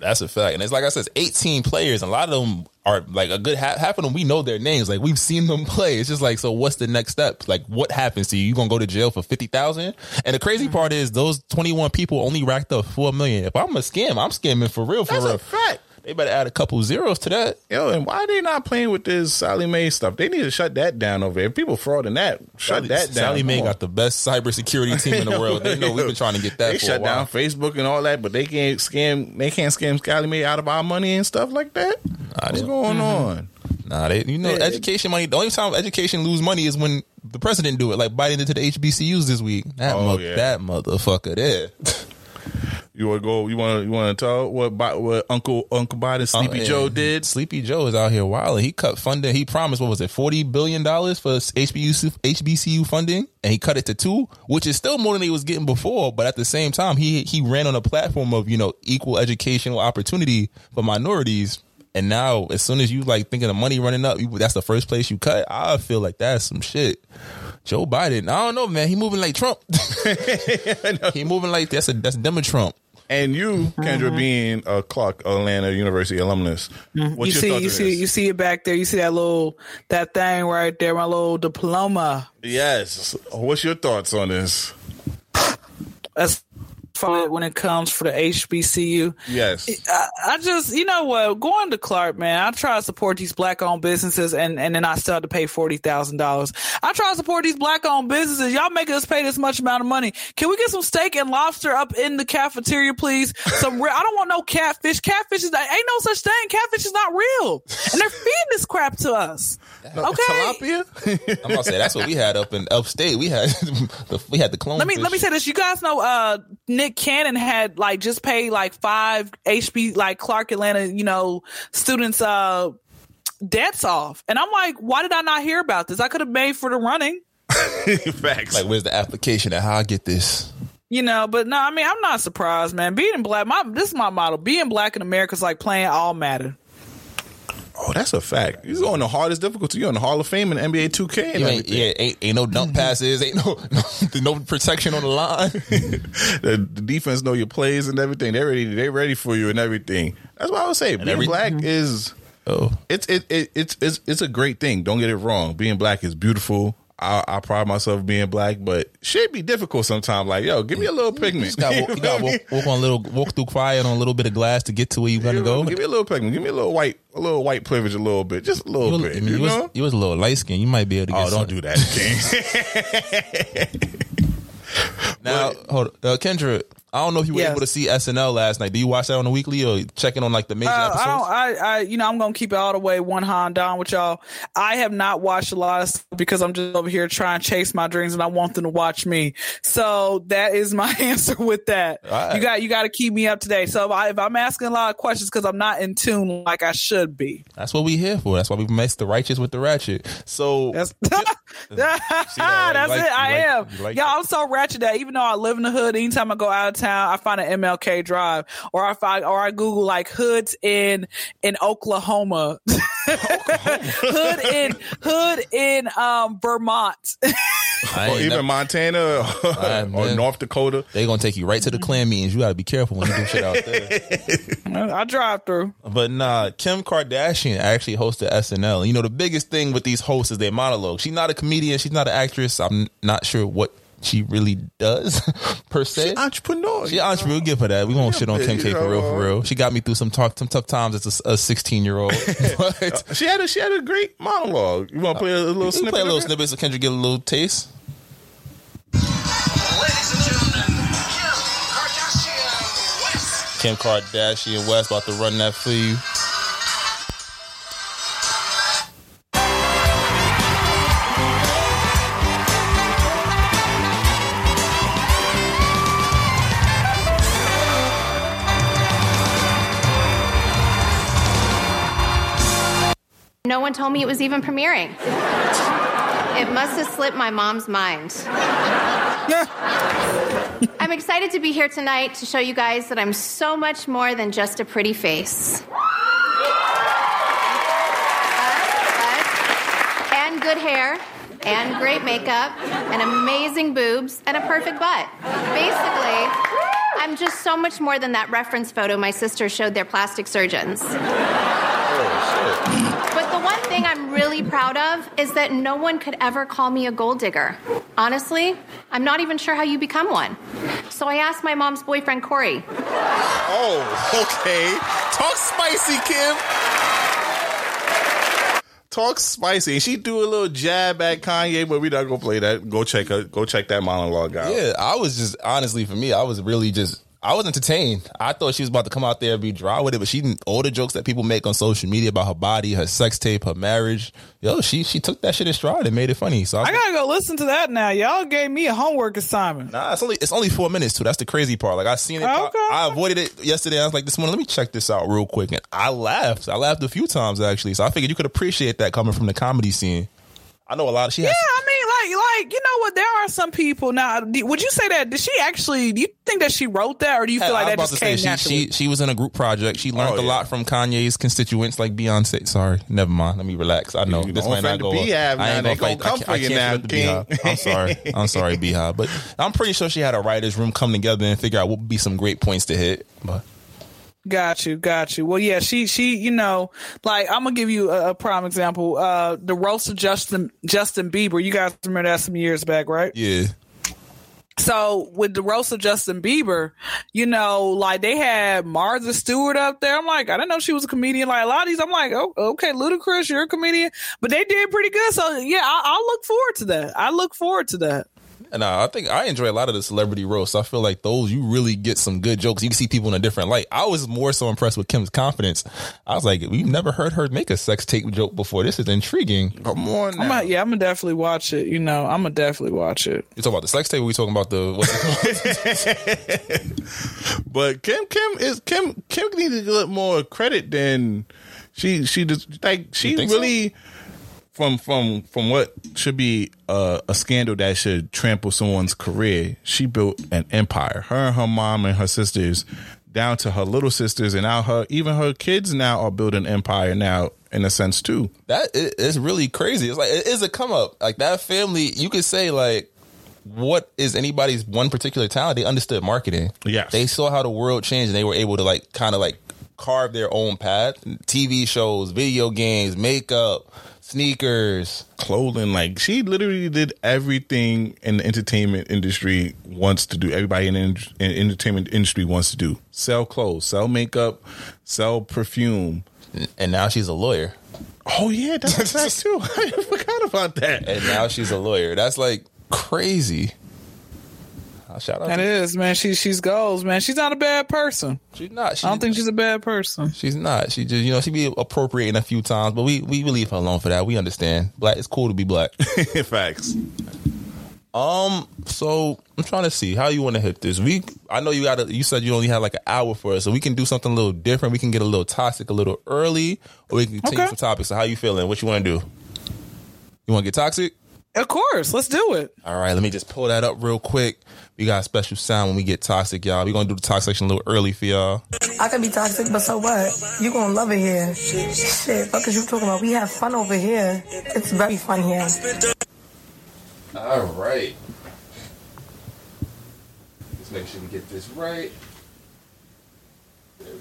That's a fact. And it's like I said, it's 18 players, and a lot of them are like a good half, half of them. We know their names. Like we've seen them play. It's just like, so what's the next step? Like what happens to you? You gonna go to jail for 50,000? And the crazy mm-hmm. part is those 21 people only racked up 4 million. If I'm a scam, I'm scamming for real, for That's real. They better add a couple zeros to that. Yo, and why are they not playing with this Sallie Mae stuff? They need to shut that down over there. People frauding that. Shut that down. Sallie Mae got the best cybersecurity team in the <laughs> world. They know we've been trying to get that They for shut a while. down Facebook and all that, but they can't scam. They can't scam Sallie Mae out of our money and stuff like that. What's they- going mm-hmm. on? Nah, they, you know, Yeah. education money. The only time education lose money is when the president do it, like Biden did to the HBCUs this week. That Oh, mo- yeah. that motherfucker there. <laughs> You want to go? You want to? You want to tell what what Uncle Uncle Biden oh, Sleepy Oh, Joe did? Sleepy Joe is out here wilding. He cut funding. He promised what was it, forty billion dollars for HBCU HBCU funding, and he cut it to two, which is still more than he was getting before. But at the same time, he he ran on a platform of you know equal educational opportunity for minorities. And now, as soon as you like thinking of money running up, you, that's the first place you cut. I feel like that's some shit. Joe Biden. I don't know, man. He moving like Trump. <laughs> <laughs> he moving like that's a that's Demon Trump. And you, Kendra, uh-huh. being a Clark Atlanta University alumnus, mm-hmm. what's you your see, thoughts you see, you see it back there. You see that little that thing right there, my little diploma. yes. What's your thoughts on this? That's fun when it comes for the HBCU. Yes. I, I just, you know what, going to Clark, man, I try to support these black owned businesses and, and then I still have to pay $40,000. I try to support these black owned businesses. Y'all making us pay this much amount of money. Can we get some steak and lobster up in the cafeteria, please? Some real, I don't want no catfish. Catfish is, ain't no such thing. Catfish is not real. And they're feeding this crap to us. Okay. Tilapia? <laughs> I'm gonna say that's what we had up in upstate. We had <laughs> the, we had the clone. Let me let me say this. You guys know uh Nick Cannon had like just paid like five HB like Clark Atlanta, you know, students uh debts off. And I'm like, why did I not hear about this? I could have made for the running. <laughs> Facts. like, where's the application and how I get this? You know, but no, I mean, I'm not surprised, man. Being black, my this is my model. Being black in America is like playing all matter. Oh, that's a fact. You're on the hardest difficulty. You're on the Hall of Fame in NBA 2K and You ain't, yeah, ain't, ain't no dump mm-hmm. passes, ain't no, <laughs> no no protection on the line. <laughs> the, the defense know your plays and everything. They're ready. They're ready for you and everything. That's what I would say. Being every- black mm-hmm. is Oh, it's it, it it's it's it's a great thing. Don't get it wrong. Being black is beautiful. I, I pride myself being black, but shit be difficult sometimes. Like, yo, give me a little pigment. <laughs> you got you got walk, walk on a little walk through fire on a little bit of glass to get to where you gonna go. Give me a little pigment. Give me a little white, a little white privilege, a little bit, just a little You, bit. I mean, you was, know? you was a little light skin. You might be able to get. Oh, don't some. do that, King. <laughs> Now, <laughs> hold uh, Kendra. I don't know if you were Yes. able to see SNL last night. Do you watch that on the weekly or checking on like the major Uh, episodes? I don't. I, I, you know, I'm gonna keep it all the way one hand down with y'all. I have not watched a lot of stuff because I'm just over here trying to chase my dreams, and I want them to watch me. So that is my <laughs> answer with that. Right. You got, you got to keep me up today. So if, I, if I'm asking a lot of questions because I'm not in tune like I should be. That's what we here for. That's why we mix the righteous with the ratchet. So That's <laughs> right? <laughs> that's You it. I like- am. like Y'all. I'm so ratchet that even though I live in the hood, anytime I go out of town, I find an MLK Drive, or if I or I Google like hoods in in Oklahoma, <laughs> hood in hood in um Vermont. Or even never- Montana or, right, or. North Dakota. They're gonna take you right to the clan meetings. You gotta be careful when you do shit out there. <laughs> I drive through. But nah, Kim Kardashian actually hosted SNL. You know, the biggest thing with these hosts is their monologue. She's not a comedian. She's not an actress. I'm not sure what she really does <laughs> per se. Entrepreneur. She entrepreneur. We'll give her that. We won't shit on Kim K for real, for real. Uh, she got me through some talk, some tough times as a, a 16 year old. <laughs> <laughs> But uh, She had a she had a great monologue. You want to play a little we snippet? play a little of it? snippet so Kendra get a little taste. Ladies and gentlemen, Kim Kardashian West. Kim Kardashian West about to run that for you. One told me it was even premiering. It must have slipped my mom's mind. I'm excited to be here tonight to show you guys that I'm so much more than just a pretty face. And good hair, and great makeup, and amazing boobs, and a perfect butt. Basically, I'm just so much more than that reference photo my sister showed their plastic surgeons. But the one thing I'm really proud of is that no one could ever call me a gold digger. Honestly, I'm not even sure how you become one. So I asked my mom's boyfriend, Corey. Oh, okay. Talk spicy, Kim. Talk spicy. And she do a little jab at Kanye, but we not gonna play that. Go check her. Go check that monologue out. Yeah, I was just honestly for me, I was really just I was entertained. I thought she was about to come out there and be dry with it, but she didn't all the jokes that people make on social media about her body, her sex tape, her marriage. Yo, she she took that shit in stride and made it funny. So I, I gotta go listen to that now. Y'all gave me a homework assignment. Nah, it's only it's only four minutes too. That's the crazy part. Like I seen it. Okay. I avoided it yesterday. I was like, this morning, let me check this out real quick, and I laughed. I laughed a few times actually. So I figured you could appreciate that coming from the comedy scene. I know a lot of she has. Yeah, I mean, like, like, you know what? There are some people now. Would you say that? Did she actually? Do you think that she wrote that, or do you feel I like was that about just to say came she, naturally? she she was in a group project. She learned Oh, a yeah. lot from Kanye's constituents like Beyonce. Sorry, never mind. Let me relax. I know You this don't might not go. the BeyHive I now. ain't gonna gonna fight. I come can't- for I you can't now, fight the BeyHive. King. I'm sorry. I'm sorry, BeyHive. But I'm pretty sure she had a writers' room come together and figure out what would be some great points to hit. But Got you, got you. Well, yeah, she, she, you know, like I'm gonna give you a, a prime example. Uh, the roast of Justin Justin Bieber. You guys remember that some years back, right? yeah, So with the roast of Justin Bieber, you know, like they had Martha Stewart up there. I'm like, I didn't know she was a comedian. Like a lot of these, I'm like, oh, okay, Ludacris, you're a comedian, but they did pretty good. So yeah, I, I'll look forward to that. I look forward to that. And uh, I think I enjoy a lot of the celebrity roasts. I feel like those you really get some good jokes. You can see people in a different light. I was more so impressed with Kim's confidence. I was like, we've never heard her make a sex tape joke before. This is intriguing. Come on I'm now. gonna, yeah, I'm gonna definitely watch it. You know, I'm gonna definitely watch it. You talking about the sex tape? Or we talking about the what's? <laughs> But Kim, Kim is Kim. Kim needs to get more credit than she. She just like she You think so? From from from what should be a, a scandal that should trample someone's career. She built an empire. Her and her mom and her sisters, down to her little sisters, and now her even her kids now are building empire now in a sense too. that i- really crazy. It's like it is a come up. Like that family, you could say like, what is anybody's one particular talent? They understood marketing. Yes. they saw how the world changed, and they were able to like kind of like carve their own path. TV shows, video games, makeup, sneakers. clothing. Like she literally did everything in the entertainment industry wants to do. Everybody in the in- in entertainment industry wants to do: sell clothes, sell makeup, sell perfume. And now she's a lawyer. Oh yeah, that's a fact too. <laughs> I forgot about that. And now she's a lawyer. That's like crazy. Shout out. That to is, man. She she's goals, man. She's not a bad person. She's not. She, I don't think she's a bad person. She's not. She just, you know, she be appropriating a few times, but we we leave her alone for that. We understand. Black, it's cool to be black. <laughs> Facts. um, so I'm trying to see how you want to hit this. We, I know you got. to You said you only had like an hour for us, so we can do something a little different. We can get a little toxic a little early, or we can continue Okay. some topics. So how you feeling? What you want to do? You want to get toxic? Of course, let's do it. All right, let me just pull that up real quick. We got a special sound when we get toxic, y'all. we gonna do the toxic section a little early for y'all. I could be toxic, but so what? You gonna love it here. Shit, fuck is you talking about? We have fun over here. It's very fun here. All right. Let's make sure we get this right. There we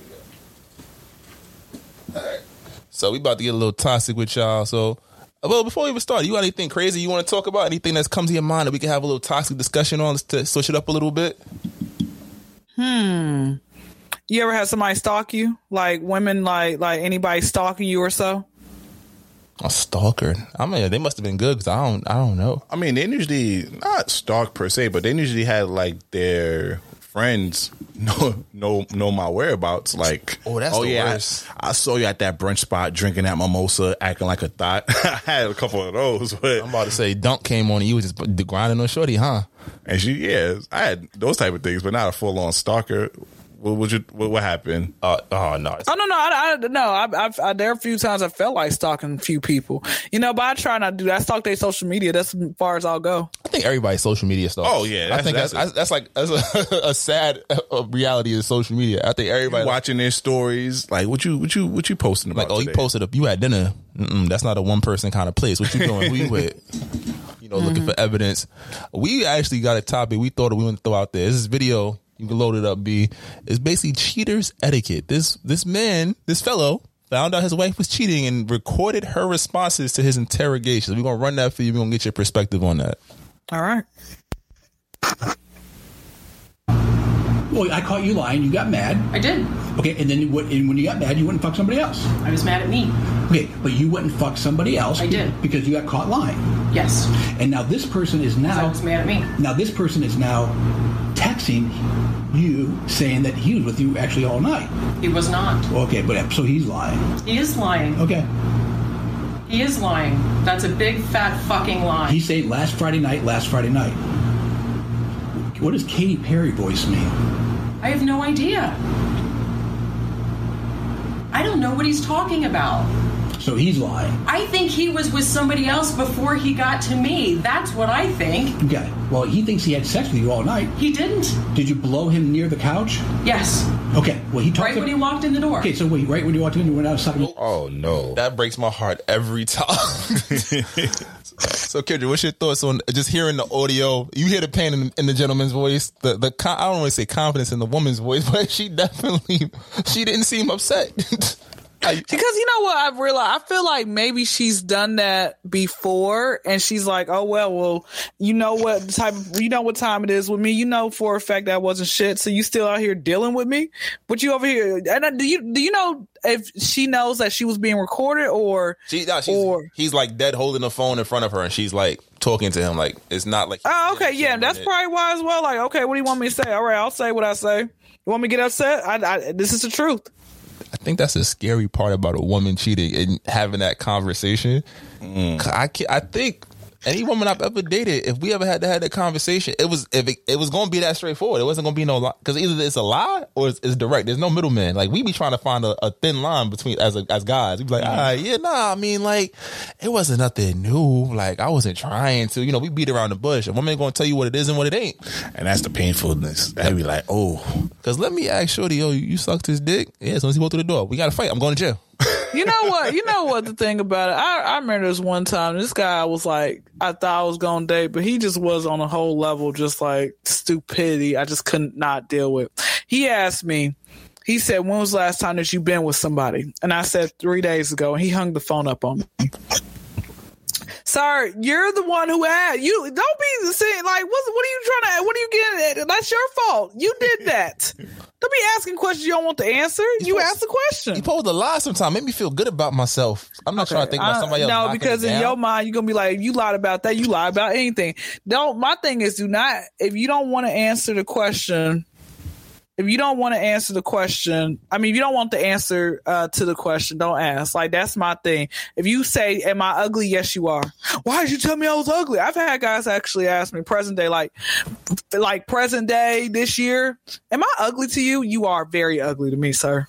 go. All right. So we about to get a little toxic with y'all. So, well, before we even start, you got anything crazy you want to talk about? Anything that's come to your mind that we can have a little toxic discussion on to switch it up a little bit? Hmm. You ever had somebody stalk you? Like women, like like anybody stalking you or so? A stalker. I mean, they must have been good because I don't. I don't know. I mean, they usually not stalk per se, but they usually had like their friends <laughs> know know know my whereabouts. Like, Oh, that's oh, the yeah, I- worst. I, saw you at that brunch spot drinking that mimosa, acting like a thought. <laughs> I had a couple of those, but I'm about to say, Dunk came on and you was just grinding on Shorty, huh? and she, yeah, I had those type of things, but not a full on stalker. What would you? What, what happened? Uh, oh no, Oh no, no, I, I no, I, I've, I, there are a few times I felt like stalking a few people, you know, but I try not to do that. I stalk their social media. That's as far as I'll go. I think everybody's social media stuff. Oh, yeah, I think that's that's that's, like that's a, <laughs> a sad uh, reality of social media. I think everybody Watching their stories, like what you what you what you posting about? like, oh, you posted up, you at dinner. Mm-mm, that's not a one person kind of place. What you doing? Who you <laughs> with? You know, looking for evidence. We actually got a topic we thought we want to throw out there. This is video. You can load it up. B. It's basically cheaters etiquette. This this man, this fellow. Found out his wife was cheating and recorded her responses to his interrogations. We're gonna run that for you. We're gonna get your perspective on that. All right. Well, I caught you lying. You got mad. I did. Okay, and then what, and when you got mad, you went and fucked somebody else. I was mad at me. Okay, but you went and fucked somebody else. I did. because you got caught lying. Yes. And now this person is So I was mad at me. now this person is now texting you saying that he was with you actually all night. He was not. Okay, but so he's lying. He is lying. Okay, He is lying. That's a big fat fucking lie. He saying last Friday night, last Friday night. What does Katy Perry voice mean? I have no idea. I don't know what he's talking about. So he's lying. I think he was with somebody else before he got to me. That's what I think. Okay. Well, he thinks he had sex with you all night. He didn't. Did you blow him near the couch? Yes. Okay. Well, he talked Right when he walked in the door. Okay, so wait, right when you walked in, you went out sucking. Oh, oh no. That breaks my heart every time. <laughs> so, Kendra, what's your thoughts on just hearing the audio? You hear the pain in, in the gentleman's voice. The the I don't want to say confidence in the woman's voice, <laughs> but she definitely she didn't seem upset. <laughs> Because you know what I've realized, I feel like maybe she's done that before, and she's like, "Oh well, well, you know what type, of, you know what time it is with me. You know for a fact that wasn't shit. So you still out here dealing with me, but you over here. And uh, do you do you know if she knows that she was being recorded or she, no, or he's like dead holding the phone in front of her, and she's like talking to him. Like it's not like Oh, okay, yeah, that's probably why as well. Like, okay, what do you want me to say? All right, I'll say what I say. You want me to get upset? I, I, this is the truth. I think that's the scary part about a woman cheating and having that conversation. 'Cause I I think any woman I've ever dated, if we ever had to have that conversation, it was if it, it was going to be that straightforward. It wasn't going to be no lie because either it's a lie or it's, it's direct. There's no middleman. Like we be trying to find a, a thin line between as a, as guys. We be like, mm-hmm. all right, yeah, nah. I mean, like it wasn't nothing new. Like I wasn't trying to. You know, we beat around the bush. A woman going to tell you what it is and what it ain't. And that's the painfulness. That'd be like, oh, Because let me ask Shorty, yo, you, you sucked his dick? Yeah, as soon as he walked through the door, we got to fight. I'm going to jail. You know what? You know what the thing about it? I, I remember this one time. This guy was like, I thought I was gonna date, but he just was on a whole level, just like stupidity. I just couldn't not deal with. He asked me. He said, "When was the last time that you been with somebody?" And I said, three days ago." And he hung the phone up on me. Sir, you're the one who had you. Don't be saying like, what? What are you trying to? What are you getting at? That's your fault. You did that. Don't be asking questions you don't want the answer. You ask the question. You supposed to lie sometime. Make me feel good about myself. I'm not trying to think about I- somebody else. No, because in down. your mind, you're gonna be like, you lied about that. You lie about anything. Don't. My thing is, do not. If you don't want to answer the question, if you don't want to answer the question, I mean, if you don't want the answer uh, to the question, don't ask. Like that's my thing. If you say, "Am I ugly?" Yes, you are. Why did you tell me I was ugly? I've had guys actually ask me present day, like, like present day this year. Am I ugly to you? You are very ugly to me, sir.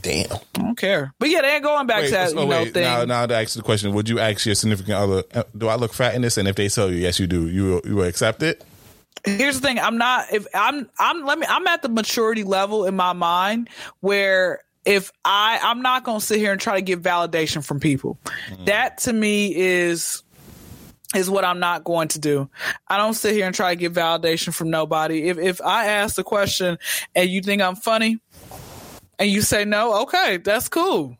Damn. I don't care. But yeah, they're going back wait, to that, so you know, wait, thing. now, now to ask the question, would you ask your significant other, uh, do I look fat in this? And if they tell you, yes, you do, you will, you will accept it? Here's the thing i'm not if i'm i'm let me i'm at the maturity level in my mind where if i i'm not gonna sit here and try to get validation from people. Mm. That to me is is what i'm not going to do. I don't sit here and try to get validation from nobody. If if i ask the question and you think i'm funny and you say no okay that's cool.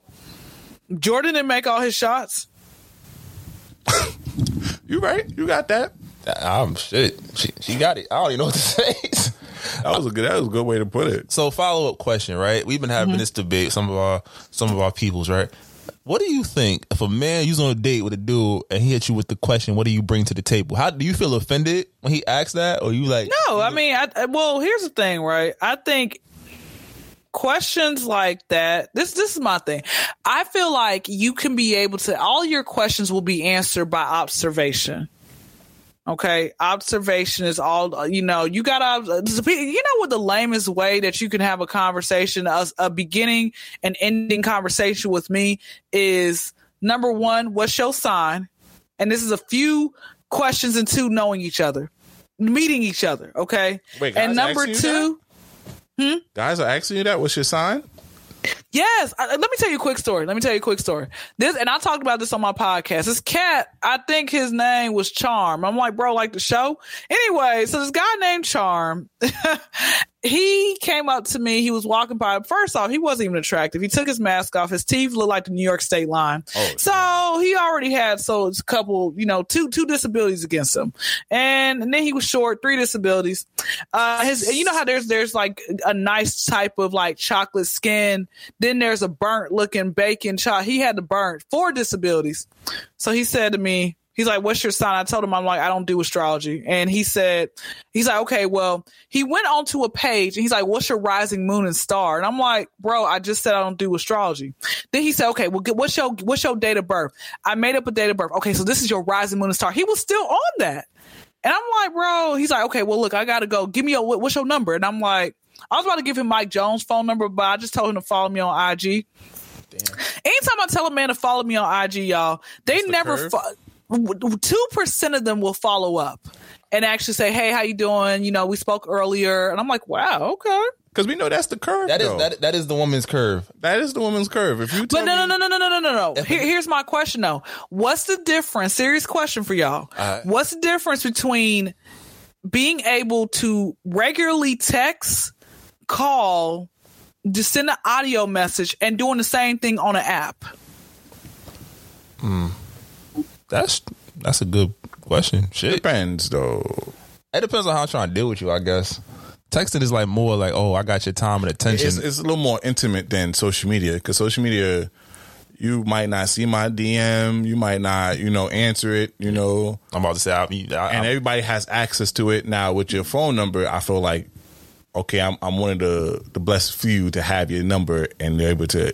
Jordan didn't make all his shots. <laughs> You right. You got that. I'm shit. She, she got it. I don't even know what to <laughs> say. That was a good. That was a good way to put it. so follow up question, right? We've been having Mm-hmm. this debate. Some of our some of our peoples, right? What do you think if a man you's on a date with a dude and he hits you with the question, "What do you bring to the table?" How do you feel offended when he asks that, or you like? No, I mean, I, I- well, here's the thing, right? I think questions like that. This this is my thing. I feel like you can be able to. All your questions will be answered by observation. Okay, observation is all you know. You got to, you know, what the lamest way that you can have a conversation, a, a beginning and ending conversation with me is number one, what's your sign? And this is a few questions and two, knowing each other, meeting each other. Okay, Wait, and number two. Hmm? Guys are asking you that. What's your sign? Yes, I, let me tell you a quick story. Let me tell you a quick story. This, and I talked about this on my podcast. This cat, I think his name was Charm. I'm like, bro, like the show. Anyway, so this guy named Charm, <laughs> he came up to me. He was walking by. First off, he wasn't even attractive. He took his mask off. His teeth looked like the New York State line. so he already had so it's a couple, you know, two two disabilities against him, and, and then he was short, three disabilities. Uh, his, you know how there's there's like a nice type of like chocolate skin. Then there's a burnt looking bacon chop. He had the burnt four disabilities. So he said to me, he's like, what's your sign? I told him, I'm like, I don't do astrology. And he said, he's like, okay, well, he went onto a page and he's like, what's your rising moon and star? And I'm like, bro, I just said I don't do astrology. Then he said, okay, well, what's your, what's your date of birth? I made up a date of birth. Okay. So this is your rising moon and star. He was still on that. And I'm like, bro, he's like, okay, well, look, I gotta go. Give me your, what's your number? And I'm like, I was about to give him Mike Jones' phone number, but I just told him to follow me on IG. Anytime I tell a man to follow me on IG, y'all, they never two percent of them will follow up and actually say, "Hey, how you doing? You know, we spoke earlier," and I'm like, "Wow, okay." Because we know that's the curve. That is though. that, that is the woman's curve. that is the woman's curve. If you tell But no, me, no, no, no, no, no, no, no, no. Here, here's my question though. What's the difference? Serious question for y'all. Uh, What's the difference between being able to regularly text, call, just send an audio message, and doing the same thing on an app? Hmm. That's that's a good question. Shit. depends though. It depends on how I'm trying to deal with you, I guess. Texting is like more like, oh, I got your time and attention. It's, it's a little more intimate than social media because social media, you might not see my DM, you might not, you know, answer it, you know, I'm about to say, I, I, and everybody has access to it now. With your phone number, I feel like, okay, I'm I'm one of the the blessed few to have your number and they're able to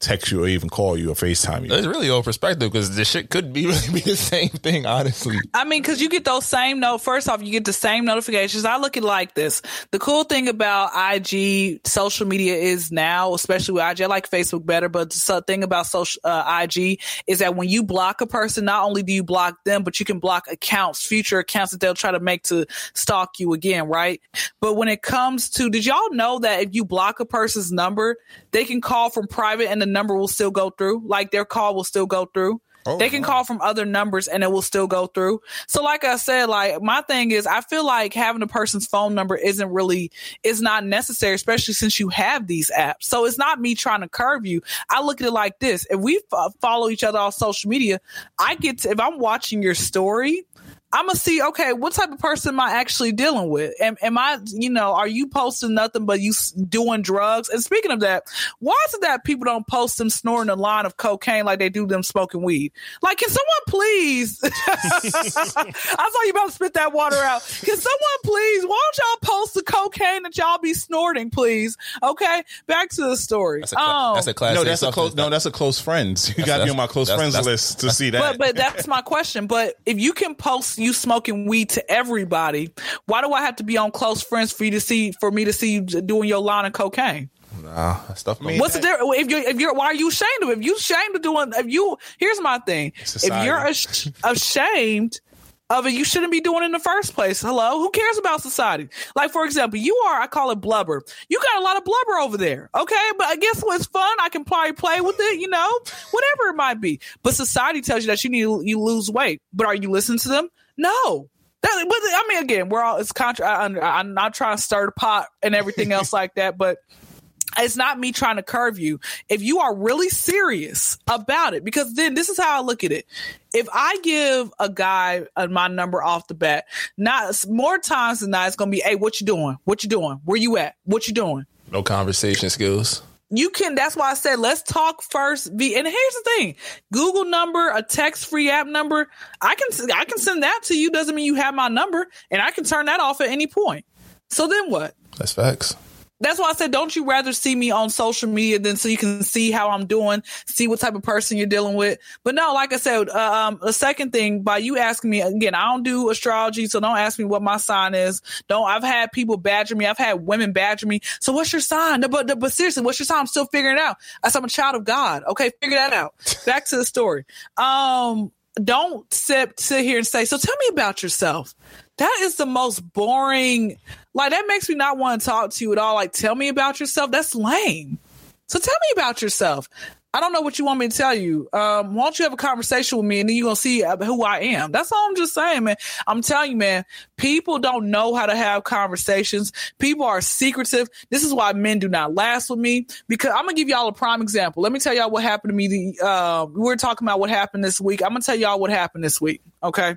text you or even call you or FaceTime you. it's really all perspective because this shit could be <laughs> really be the same thing, honestly. I mean, because you get those same note. First off, you get the same notifications. I look at it like this: the cool thing about IG social media is now, especially with IG, I like Facebook better. But the thing about social uh, IG is that when you block a person, not only do you block them, but you can block accounts, future accounts that they'll try to make to stalk you again, right? But when it comes to, did y'all know that if you block a person's number, they can call from private and the number will still go through, like their call will still go through. Oh, they can call from other numbers and it will still go through. So like I said, like my thing is I feel like having a person's phone number isn't really is not necessary, especially since you have these apps. So it's not me trying to curve you. I look at it like this. If we f- follow each other on social media, I get to, if I'm watching your story, I'm gonna see, okay, what type of person am I actually dealing with? Am, am I, you know, are you posting nothing but you doing drugs? And speaking of that, why is it that people don't post them snorting a line of cocaine like they do them smoking weed? Like, can someone please? <laughs> I saw you about to spit that water out. Can someone please? Why don't y'all post the cocaine that y'all be snorting, please? Okay, back to the story. That's a, cla- Um, that's a class. no, that's a close. No, that's a close friends. You got to be on my close that's- friends that's- list to see that. But but that's my question. But if you can post you smoking weed to everybody, why do I have to be on close friends for you to see for me to see you doing your line of cocaine? Nah, that stuff. mean, What's the difference? If you're if you're why are you ashamed of it? If you ashamed of doing if you here's my thing. Society. If you're ash- ashamed of it, you shouldn't be doing it in the first place. Hello, who cares about society? Like for example, you are I call it blubber. You got a lot of blubber over there, okay? But I guess what's fun? I can probably play with it, you know, whatever it might be. But society tells you that you need to you lose weight. But are you listening to them? No. That, but I mean, again, we're all it's contra. I, I'm not trying to stir the pot and everything else <laughs> like that, but it's not me trying to curve you. If you are really serious about it, because then this is how I look at it. If I give a guy uh, my number off the bat, not more times than not, it's gonna be, "Hey, what you doing? What you doing? Where you at? What you doing?" No conversation skills. You can. That's why I said let's talk first. Be and here's the thing: Google number, a text free app number. I can I can send that to you. Doesn't mean you have my number, and I can turn that off at any point. So then what? That's facts. That's why I said, don't you rather see me on social media than so you can see how I'm doing, see what type of person you're dealing with. But no, like I said, uh, um, the second thing by you asking me again, I don't do astrology, so don't ask me what my sign is. Don't. I've had people badger me. I've had women badger me. So what's your sign? No, but but seriously, what's your sign? I'm still figuring it out. I said I'm a child of God. Okay, figure that out. <laughs> Back to the story. Um, don't sit sit here and say. So tell me about yourself. That is the most boring. Like that makes me not want to talk to you at all. Like tell me about yourself. That's lame. So tell me about yourself. I don't know what you want me to tell you. Um, why don't you have a conversation with me and then you're going to see who I am? That's all I'm just saying, man. I'm telling you, man, people don't know how to have conversations. People are secretive. This is why men do not last with me because I'm going to give y'all a prime example. Let me tell y'all what happened to me. The, uh, we were talking about what happened this week. I'm going to tell y'all what happened this week. Okay.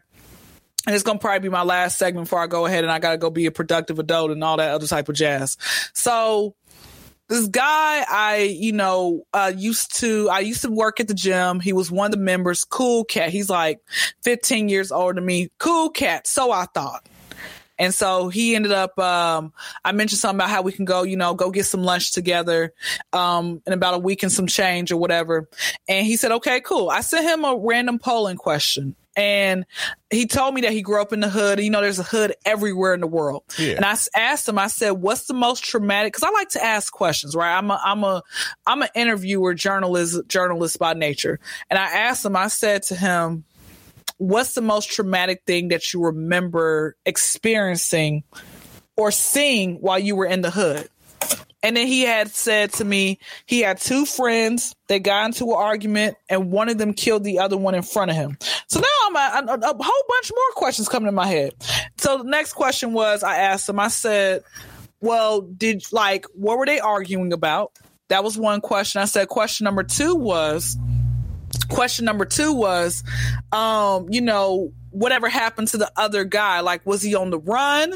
And it's gonna probably be my last segment before I go ahead and I gotta go be a productive adult and all that other type of jazz. So this guy I, you know, uh, used to, I used to work at the gym. He was one of the members, cool cat. He's like 15 years older than me. Cool cat. So I thought. And so he ended up, um, I mentioned something about how we can go, you know, go get some lunch together, um, in about a week and some change or whatever. And he said, okay, cool. I sent him a random polling question And he told me that he grew up in the hood. You know, there's a hood everywhere in the world. Yeah. And I asked him, I said, what's the most traumatic? Cause I like to ask questions, right? I'm a, I'm a, I'm an interviewer, journalist, journalist by nature. And I asked him, I said to him, what's the most traumatic thing that you remember experiencing or seeing while you were in the hood? And then he had said to me, he had two friends. They got into an argument, and one of them killed the other one in front of him. So now I'm a, a, a whole bunch more questions coming in my head. So the next question was, I asked him. I said, "Well, did like what were they arguing about?" That was one question. I said, question number two was, question number two was, um, you know, whatever happened to the other guy? Like, was he on the run?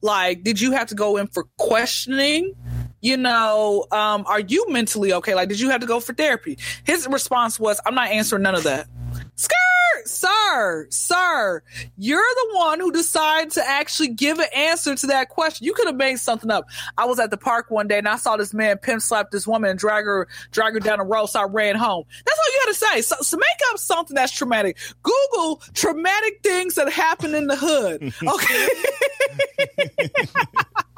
Like, did you have to go in for questioning? You know, um, are you mentally okay? Like, did you have to go for therapy? His response was, I'm not answering none of that. Skirt, sir, sir, you're the one who decided to actually give an answer to that question. You could have made something up. I was at the park one day and I saw this man pimp slap this woman and drag her, drag her down the road. So I ran home. That's all you had to say. So, so make up something that's traumatic. Google traumatic things that happen in the hood. <laughs> Okay. <laughs>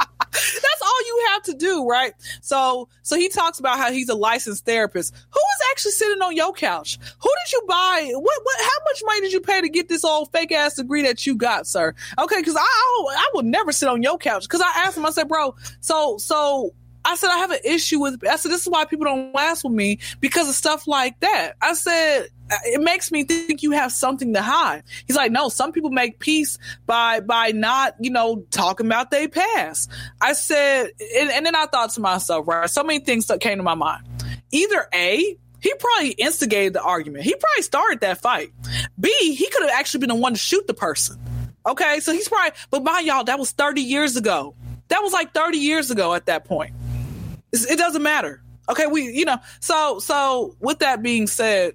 That's all you have to do, right? So, so he talks about how he's a licensed therapist. Who is actually sitting on your couch? Who did you buy? What, what, how much money did you pay to get this old fake ass degree that you got, sir? Okay, because I, I, I would never sit on your couch. Because I asked him, I said, bro, so, so I said, I have an issue with, I said, this is why people don't last with me because of stuff like that. I said, it makes me think you have something to hide. He's like, no, some people make peace by, by not, you know, talking about their past. I said, and, and then I thought to myself, right, so many things that came to my mind. Either A, he probably instigated the argument. He probably started that fight. B, he could have actually been the one to shoot the person. Okay, so he's probably, but by y'all, that was 30 years ago. That was like 30 years ago at that point. It's- It doesn't matter. Okay, we, you know, so, so with that being said,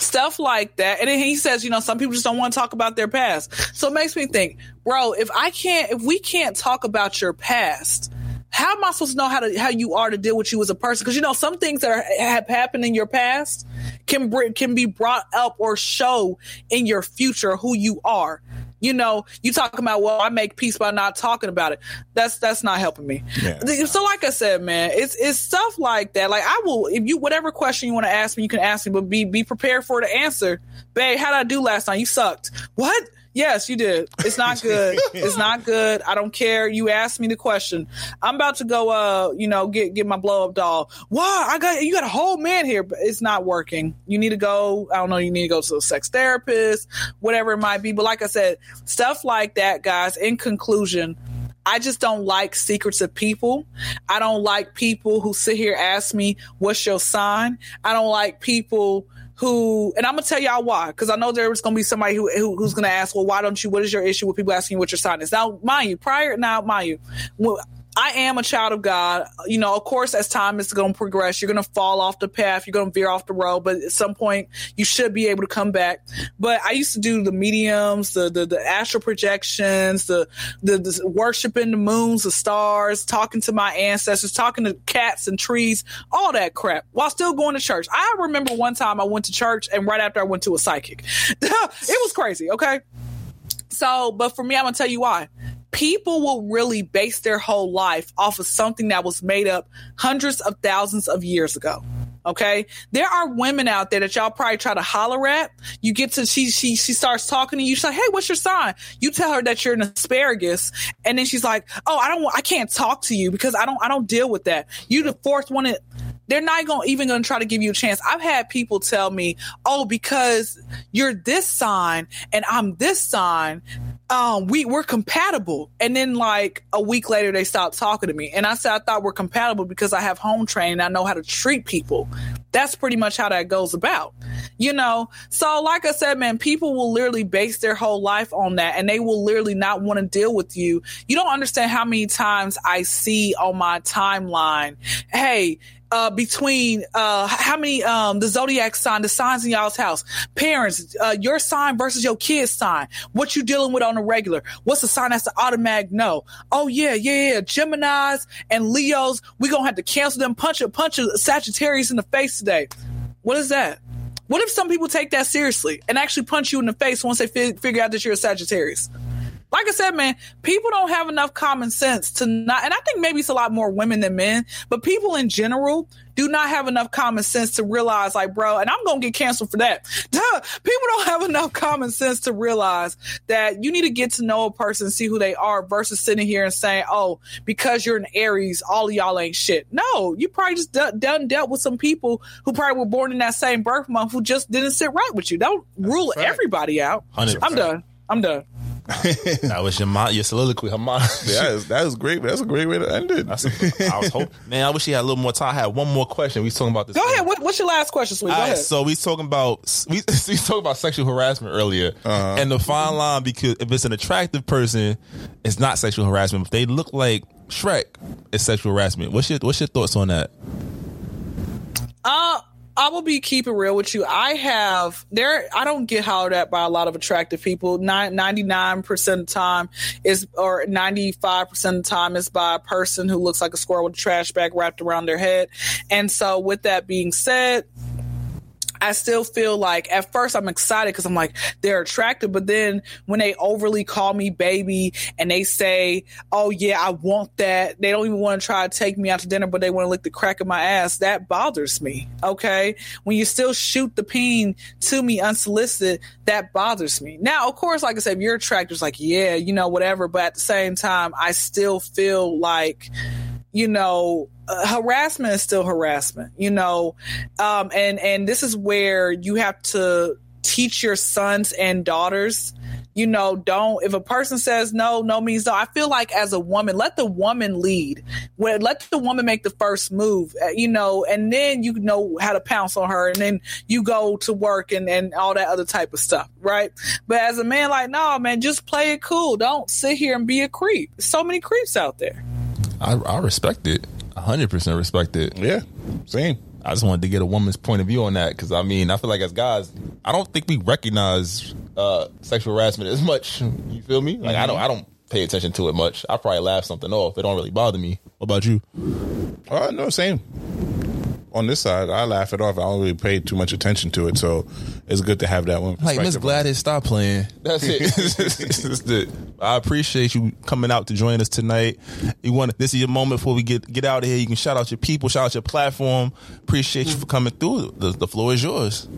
stuff like that. And then he says, you know, some people just don't want to talk about their past. So it makes me think, bro, if I can't, if we can't talk about your past, how am I supposed to know how to how you are to deal with you as a person? Because you know some things that are, have happened in your past can br- can be brought up or show in your future who you are. You know, you talking about well, I make peace by not talking about it. That's that's not helping me. Yeah. So, like I said, man, it's it's stuff like that. Like I will, if you whatever question you want to ask me, you can ask me, but be be prepared for the answer. Babe, how did I do last night? You sucked. What? Yes, you did. It's not <laughs> good. it's not good. I don't care. You asked me the question. I'm about to go uh, you know, get get my blow up doll. Why? I got you got a whole man here, but it's not working. You need to go, I don't know, you need to go to a sex therapist, whatever it might be. But like I said, stuff like that, guys, in conclusion, I just don't like secrets of people. I don't like people who sit here ask me, what's your sign? I don't like people who, and I'm gonna tell y'all why, because I know there's gonna be somebody who, who who's gonna ask, well, why don't you? What is your issue with people asking you what your sign is? Now, mind you, prior now, mind you, I am a child of God. You know, of course, as time is going to progress, you're going to fall off the path. You're going to veer off the road, but at some point, you should be able to come back. But I used to do the mediums, the the, the astral projections, the, the the worshiping the moons, the stars, talking to my ancestors, talking to cats and trees, all that crap, while still going to church. I remember one time I went to church, and right after I went to a psychic, <laughs> it was crazy. Okay. So, but for me, I'm gonna tell you why. People will really base their whole life off of something that was made up hundreds of thousands of years ago. Okay. There are women out there that y'all probably try to holler at. You get to, she, she, she starts talking to you. She's like, Hey, what's your sign? You tell her that you're an asparagus. And then she's like, Oh, I don't I can't talk to you because I don't, I don't deal with that. You the fourth one. That, they're not going even going to try to give you a chance. I've had people tell me, "Oh, because you're this sign and I'm this sign, um, we we're compatible." And then like a week later, they stopped talking to me, and I said, "I thought we're compatible because I have home training. I know how to treat people." That's pretty much how that goes about, you know. So, like I said, man, people will literally base their whole life on that, and they will literally not want to deal with you. You don't understand how many times I see on my timeline, "Hey." Uh, between uh, how many um, the zodiac sign, the signs in y'all's house, parents, uh, your sign versus your kid's sign, what you dealing with on the regular, what's the sign that's the automatic no? Oh yeah, yeah, yeah, Gemini's and Leos, we gonna have to cancel them, punch a punch a Sagittarius in the face today. What is that? What if some people take that seriously and actually punch you in the face once they fi- figure out that you're a Sagittarius? Like I said, man, people don't have enough common sense to not, and I think maybe it's a lot more women than men, but people in general do not have enough common sense to realize, like, bro, and I'm gonna get canceled for that. <laughs> Duh, people don't have enough common sense to realize that you need to get to know a person, see who they are, versus sitting here and saying, oh, because you're an Aries, all of y'all ain't shit. No, you probably just done, done dealt with some people who probably were born in that same birth month who just didn't sit right with you. Don't rule everybody out. 100%. I'm done. I'm done. <laughs> that was your mo- your soliloquy. Her mom. <laughs> Yeah, that is, that is great. That's a great way to end it. That's I was hoping. Man, I wish he had a little more time. I had one more question. We was talking about this. Go ahead. What, what's your last question, sweet? Go All right, ahead. so we talking about we <laughs> we talking about sexual harassment earlier, and the fine line because if it's an attractive person, it's not sexual harassment. If they look like Shrek, it's sexual harassment. What's your what's your thoughts on that? Uh, I will be keeping real with you. I have there. I don't get hollered at by a lot of attractive people. Ninety nine percent of the time is, or ninety five percent of the time is by a person who looks like a squirrel with a trash bag wrapped around their head. And so, with that being said, I still feel like at first I'm excited because I'm like they're attractive, but then when they overly call me baby and they say, "Oh yeah, I want that," they don't even want to try to take me out to dinner, but they want to lick the crack of my ass. That bothers me. Okay, when you still shoot the peen to me unsolicited, that bothers me. Now, of course, like I said, if you're attractive, it's like yeah, you know, whatever. But at the same time, I still feel like you know uh, harassment is still harassment you know? Um and and this is where you have to teach your sons and daughters you know don't if a person says no no means no. I feel like as a woman let the woman lead. Let the woman make the first move uh, you know and then you know how to pounce on her and then you go to work and and all that other type of stuff right? But as a man like no man just play it cool. Don't sit here and be a creep. So many creeps out there I, I respect it. hundred percent respect it. Yeah, same. I just wanted to get a woman's point of view on that because I mean I feel like as guys, I don't think we recognize uh, sexual harassment as much. You feel me? Like I don't, I don't pay attention to it much. I probably laugh something off. It don't really bother me. What about you? Oh no, same. On this side, I laugh it off. I don't really pay too much attention to it, so it's good to have that one. Like Miss. Gladys, stop playing. That's it. That's <laughs> it. <laughs> I appreciate you coming out to join us tonight. You want this is your moment before we get get out of here. You can shout out your people, shout out your platform. Appreciate you for coming through. The, the floor is yours.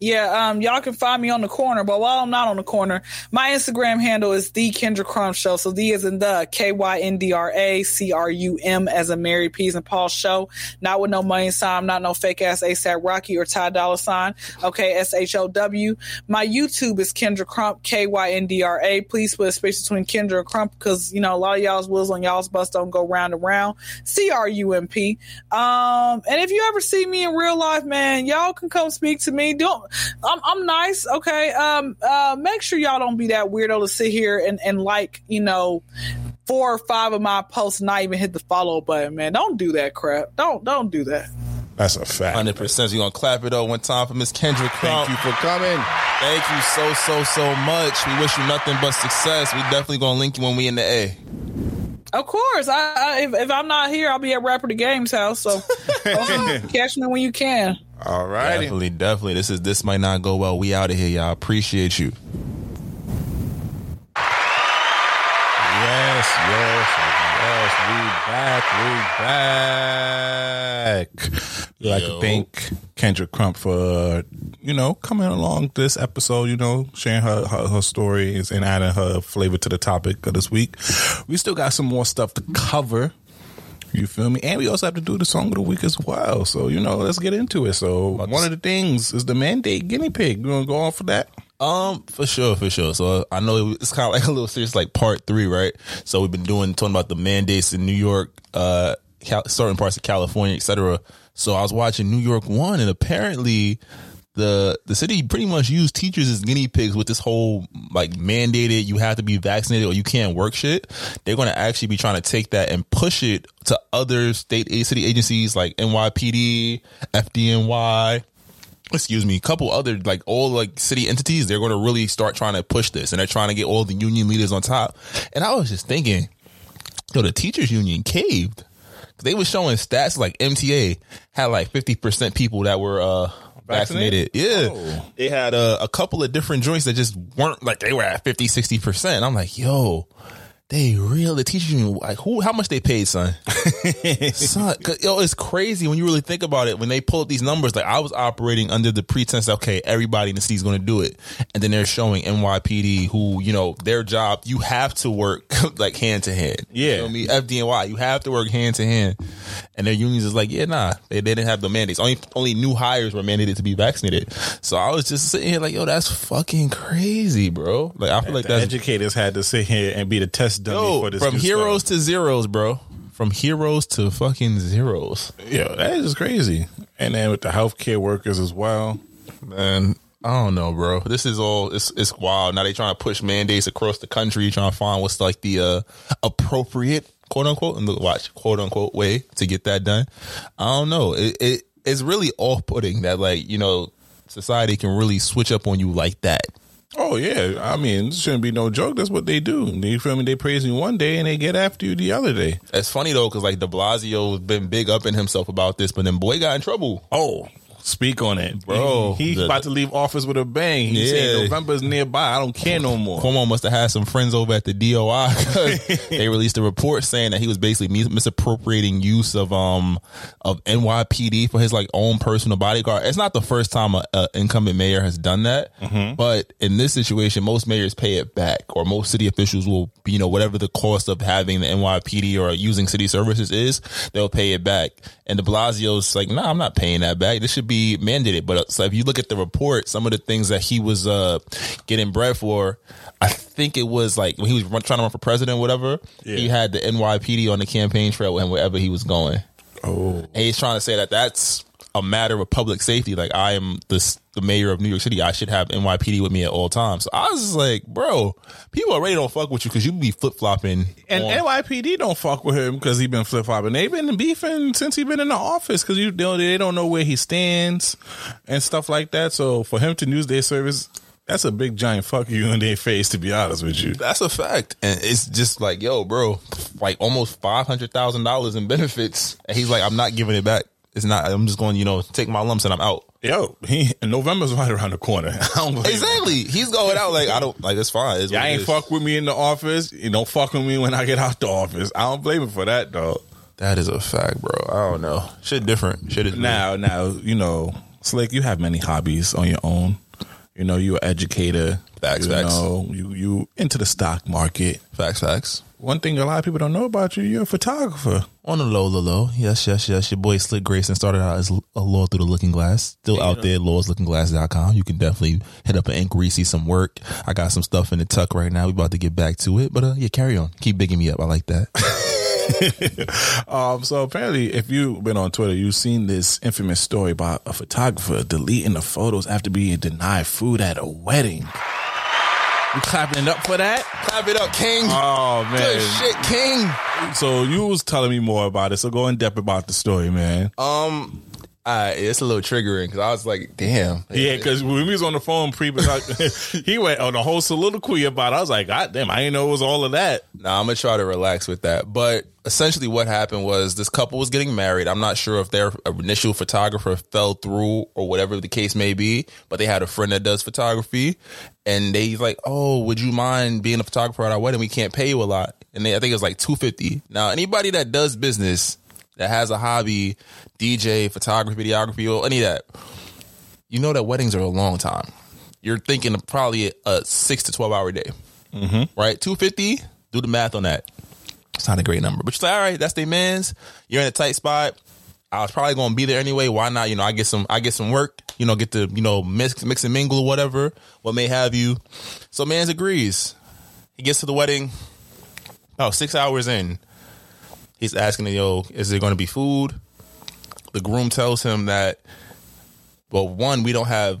Yeah, um, y'all can find me on the corner, but while I'm not on the corner, my Instagram handle is the Kyndra Crump Show. So the is in the K Y N D R A C R U M as a Mary Peas and Paul show. Not with no money sign, not no fake ass ASAP Rocky or Ty Dolla sign. Okay, S H O W. My YouTube is Kyndra Crump, K Y N D R A. Please put a space between Kyndra and Crump because you know a lot of y'all's wheels on y'all's bus don't go round and round. C R U M P. Um, and if you ever see me in real life, man, y'all can come speak to me. Don't I'm I'm nice, okay. Um, uh, make sure y'all don't be that weirdo to sit here and and like you know four or five of my posts, and not even hit the follow button, man. Don't do that crap. Don't don't do that. That's a fact. Hundred percent. So you gonna clap it up one time for Miss Kyndra Crump. Thank you for coming. Thank you so so so much. We wish you nothing but success. We definitely gonna link you when we in the A. Of course, I, I if, if I'm not here, I'll be at Rapper the Games house. So um, <laughs> catch me when you can. All right. Definitely, definitely. This is this might not go well. We out of here, y'all. Appreciate you. Yes, yes, yes. We back. We back. We'd like to thank Kyndra Crump for, you know, coming along this episode, you know, sharing her, her, her stories and adding her flavor to the topic of this week. We still got some more stuff to cover. You feel me? And we also have to do the song of the week as well. So, you know, let's get into it. So, one of the things is the mandate guinea pig. You want to go on for that? Um, for sure, for sure. So I know it's kind of like a little serious, like part three, right? So we've been doing talking about the mandates in New York, uh, Cal- certain parts of California, etc. So I was watching New York one, and apparently the the city pretty much used teachers as guinea pigs with this whole like mandated you have to be vaccinated or you can't work shit. They're going to actually be trying to take that and push it to other state city agencies like NYPD, FDNY excuse me, a couple other like all like city entities, they're going to really start trying to push this, and they're trying to get all the union leaders on top. And I was just thinking, yo, the teachers union caved. They were showing stats like MTA had like fifty percent people that were uh vaccinated. Yeah. Oh. They had a, a couple of different joints that just weren't like they were at 50, 60%. I'm like, yo, they really teaching you like who how much they paid, son. <laughs> son, yo, it's crazy when you really think about it. When they pull up these numbers, like I was operating under the pretense, that, okay, everybody in the city is going to do it, and then they're showing NYPD who, you know, their job, you have to work <laughs> like hand to hand. Yeah. you know what I mean, FDNY, you have to work hand to hand, and their unions is like, yeah, nah, they, they didn't have the mandates. Only only new hires were mandated to be vaccinated. So I was just sitting here like, yo, that's fucking crazy, bro. Like I feel like the that's educators had to sit here and be the test dummy Yo, for this. from heroes stuff. to zeros, bro. From heroes to fucking zeros. Yo, that is crazy. And then with the healthcare workers as well. Man, I don't know, bro. This is all it's it's wild. Now they trying to push mandates across the country, trying to find what's like the uh appropriate quote unquote and the watch quote unquote way to get that done. I don't know. It, it it's really off putting that like, you know, society can really switch up on you like that. Oh yeah, I mean, this shouldn't be no joke. That's what they do. You feel me? They praise you one day and they get after you the other day. It's funny though, because like De Blasio has been big up in himself about this, but then boy got in trouble. Oh, speak on it, Bro, he's the- about to leave office with a bang. He Yeah. said November's nearby. I don't care no more. Cuomo must have had some friends over at the DOI because <laughs> they released a report saying that he was basically mis- misappropriating use of um of NYPD for his like own personal bodyguard. It's not the first time a, a incumbent mayor has done that, but in this situation, most mayors pay it back, or most city officials will, you know, whatever the cost of having the NYPD or using city services is, they'll pay it back. And De Blasio's like, nah, I'm not paying that back. This should be mandated. But uh, so if you look at the report, some of the things that he was uh getting bread for, I think it was like when he was run, trying to run for president, or whatever. He had the NYPD on the campaign trail with him wherever he was going. Oh, And he's trying to say that that's a matter of public safety. Like I am the the mayor of New York City, I should have NYPD with me at all times. So I was just like, bro, people already don't fuck with you because you be flip flopping. and NYPD don't fuck with him because he been flip flopping. They've been beefing since he been in the office because you know they don't know where he stands and stuff like that. So for him to use their service, that's a big giant fuck you in their face. To be honest with you, That's a fact. And it's just like, yo, bro, like almost five hundred thousand dollars in benefits. And he's like, I'm not giving it back. It's not. I'm just going, you know, take my lumps and I'm out. yo, he November's right around the corner. <laughs> I don't blame him. Exactly. He's going out like I don't like. It's fine. It's Y'all ain't fuck with me in the office. You don't fuck with me when I get out the office. I don't blame him for that, though. That is a fact, bro. I don't know. Shit different. Shit is. Now, now, you know, Slick, you have many hobbies on your own. You know, you're an educator. Facts, you facts. know, you you into the stock market. facts, facts. One thing a lot of people don't know about you, you're a photographer. On the low, low, low. Yes, yes, yes. Your boy Slick Grayson started out as a law through the looking glass. Still out there, lawsLookingGlass.com. You can definitely hit up an inquiry, see some work. I got some stuff in the tuck right now. We about to get back to it. But uh, yeah, carry on. Keep bigging me up. I like that. <laughs> <laughs> Um, so apparently, if you've been on Twitter, you've seen this infamous story about a photographer deleting the photos after being denied food at a wedding. You clapping it up for that? Clap it up, King. Oh man, Good shit, King. So you was telling me more about it. So go in depth about the story, man. Um, uh, it's a little triggering because I was like, damn. Yeah, because when we was on the phone pre, <laughs> he went on a whole soliloquy about. it. I was like, God damn, I didn't know it was all of that. Nah, I'm gonna try to relax with that. But essentially, what happened was this couple was getting married. I'm not sure if their initial photographer fell through or whatever the case may be, but they had a friend that does photography, and they like, "Oh, would you mind being a photographer at our wedding? We can't pay you a lot." And they, I think it was like two fifty. Now, anybody that does business that has a hobby, DJ, photography, videography, or any of that, you know that weddings are a long time. You're thinking of probably a six to twelve hour day, mm-hmm. right? Two fifty. Do the math on that. It's not a great number, but you're like, all right, that's their man's. You're in a tight spot. I was probably gonna be there anyway. Why not? You know, I get some, I get some work. You know, get to you know mix, mix and mingle or whatever, what may have you. So, man's agrees. He gets to the wedding. About six hours in, he's asking, "Yo, is there going to be food?" The groom tells him that, well, one, we don't have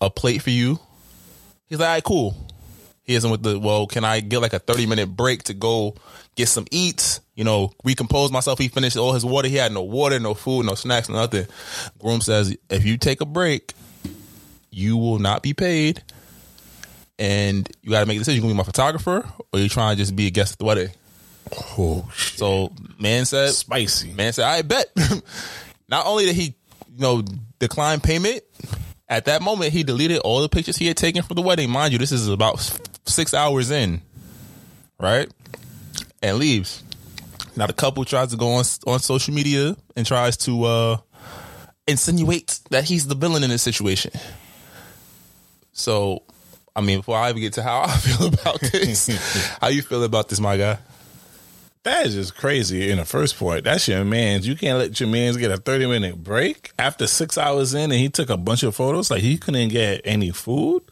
a plate for you. He's like, all right, cool. He isn't with the, well, can I get like a 30 minute break to go get some eats, you know, recompose myself? He finished all his water. He had no water, no food, no snacks, nothing. Groom says, if you take a break, you will not be paid. And you got to make a decision. You going to be my photographer or you're trying to just be a guest at the wedding? Oh, shit. So man said, spicy. Man said, I bet. <laughs> Not only did he, you know, decline payment, At that moment, he deleted all the pictures he had taken from the wedding. Mind you, this is about six hours in, right? And leaves. Now the couple tries to go on on social media and tries to uh insinuate that he's the villain in this situation. So, I mean, before I even get to how <laughs> I feel about this, <laughs> how you feel about this, my guy? That is just crazy in the first point. That's your man's. You can't let your man's get a 30 minute break after six hours in and he took a bunch of photos. Like he couldn't get any food.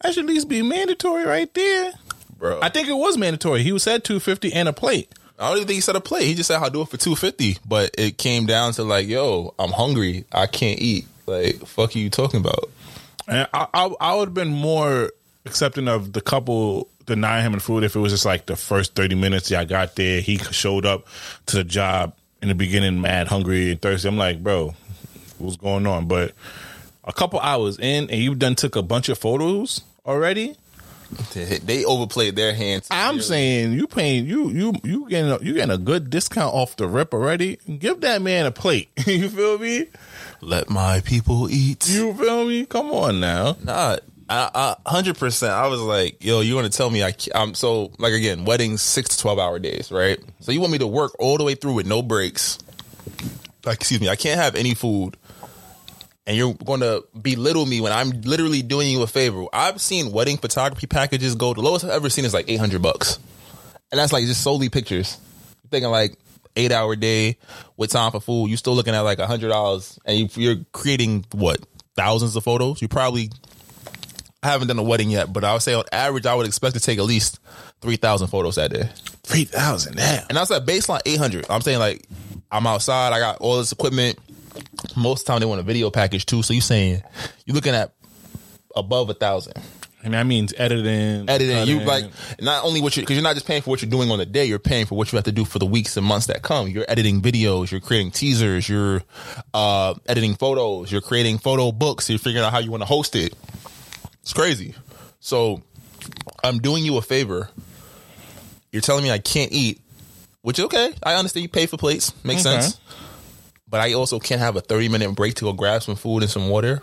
That should at least be mandatory right there. Bro. I think it was mandatory. He was said 250 and a plate. I don't even think he said a plate. He just said I'll do it for two fifty. But it came down to like, yo, I'm hungry. I can't eat. Like, fuck are you talking about? And I, I, I would have been more accepting of the couple denying him the food if it was just like the first 30 minutes. Yeah, I got there. He showed up to the job in the beginning, mad, hungry, and thirsty. I'm like, bro, what's going on? But a couple hours in, and you done took a bunch of photos already. They, they overplayed their hands. I'm saying you paying you you you getting a, you getting a good discount off the rip already. Give that man a plate. <laughs> you feel me? Let my people eat. You feel me? Come on now. Nah, hundred percent. I was like, yo, you want to tell me I, I'm so like again, weddings six to twelve hour days, right? So you want me to work all the way through with no breaks? Like, excuse me, I can't have any food, and you're going to belittle me when I'm literally doing you a favor. I've seen wedding photography packages go. The lowest I've ever seen is like eight hundred bucks, and that's like just solely pictures. You're thinking like eight hour day with time for food. You're still looking at like a hundred dollars, and you, you're creating what thousands of photos. You probably I haven't done a wedding yet, but I would say on average, I would expect to take at least three thousand photos that day. Three thousand, damn. And that's at baseline eight hundred. I'm saying like I'm outside, I got all this equipment. Most of the time, they want a video package too. So you're saying you're looking at above a thousand. And that means editing, Editing, you like not only what you because you're not just paying for what you're doing on the day, you're paying for what you have to do for the weeks and months that come. You're editing videos, you're creating teasers, you're uh, editing photos, you're creating photo books, you're figuring out how you want to host it. It's crazy. So I'm doing you a favor. You're telling me I can't eat, which okay. I understand you pay for plates, makes Okay. sense. But I also can't have a 30 minute break to go grab some food and some water.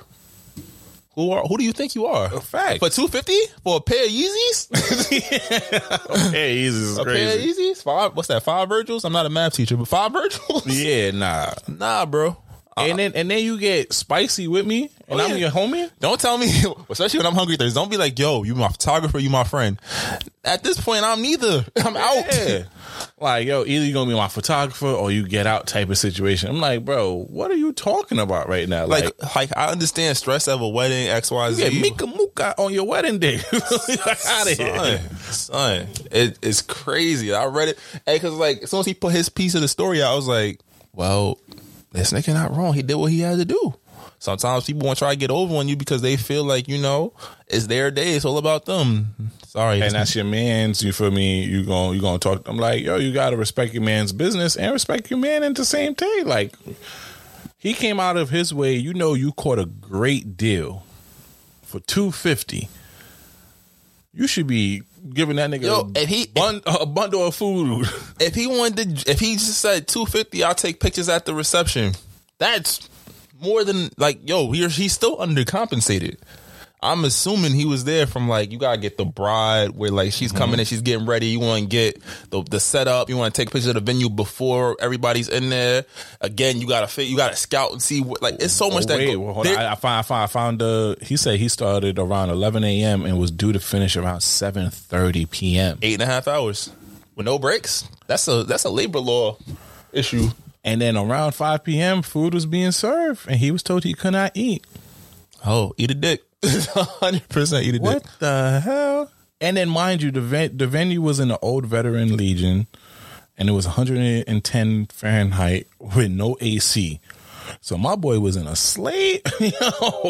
Who are? Who do you think you are? A fact. For 250 for a pair of Yeezys? <laughs> Hey, easy is a pair of crazy. Yeezys? Five? What's that? Five Virgils? I'm not a math teacher, but five Virgils? Yeah, nah. Nah, bro. Uh, and then and then you get spicy with me, and Oh, I'm yeah. your homie. Don't tell me, <laughs> especially when I'm hungry. Thursday. Don't be like, "Yo, you my photographer, you my friend." At this point, I'm neither. <laughs> I'm out. Yeah. Like, yo, either you gonna be my photographer or you get out type of situation. I'm like, bro, what are you talking about right now? Like, Like, like I understand stress of a wedding, X, Y, Z. get Mika Muka on your wedding day. <laughs> out of here. Son, son, it, it's crazy. I read it, because like as soon as he put his piece of the story out, I was like, "Well, this nigga not wrong. He did what he had to do." Sometimes people want to try to get over on you because they feel like you know it's their day. It's all about them. Sorry, And that's your man's. You feel me? You going you gonna talk? I'm like, yo, you gotta respect your man's business and respect your man at the same time. Like, he came out of his way. You know, you caught a great deal for two fifty. You should be giving that nigga Yo, a, if he- bun- a bundle of food. <laughs> if he wanted to, if he just said 250 i'll take pictures at the reception that's more than like yo he, he's still undercompensated i'm assuming he was there from like you gotta get the bride where like she's coming in she's getting ready you want to get the, the setup you want to take pictures of the venue before everybody's in there again you gotta fit you gotta scout and see what like it's so much that Oh, Wait, go- well, there-. I, I found, I found, I found. Uh, he said he started around 11 a.m. and was due to finish around 7:30 p.m. eight and a half hours with no breaks that's a that's a labor law issue And then around 5 p.m., food was being served, and he was told he could not eat. oh eat a dick 100% eat a dick What the hell? And then, mind you, the ven- the venue was in the old veteran legion, and it was 110 Fahrenheit with no AC. So my boy was in a slate. <laughs> Yo,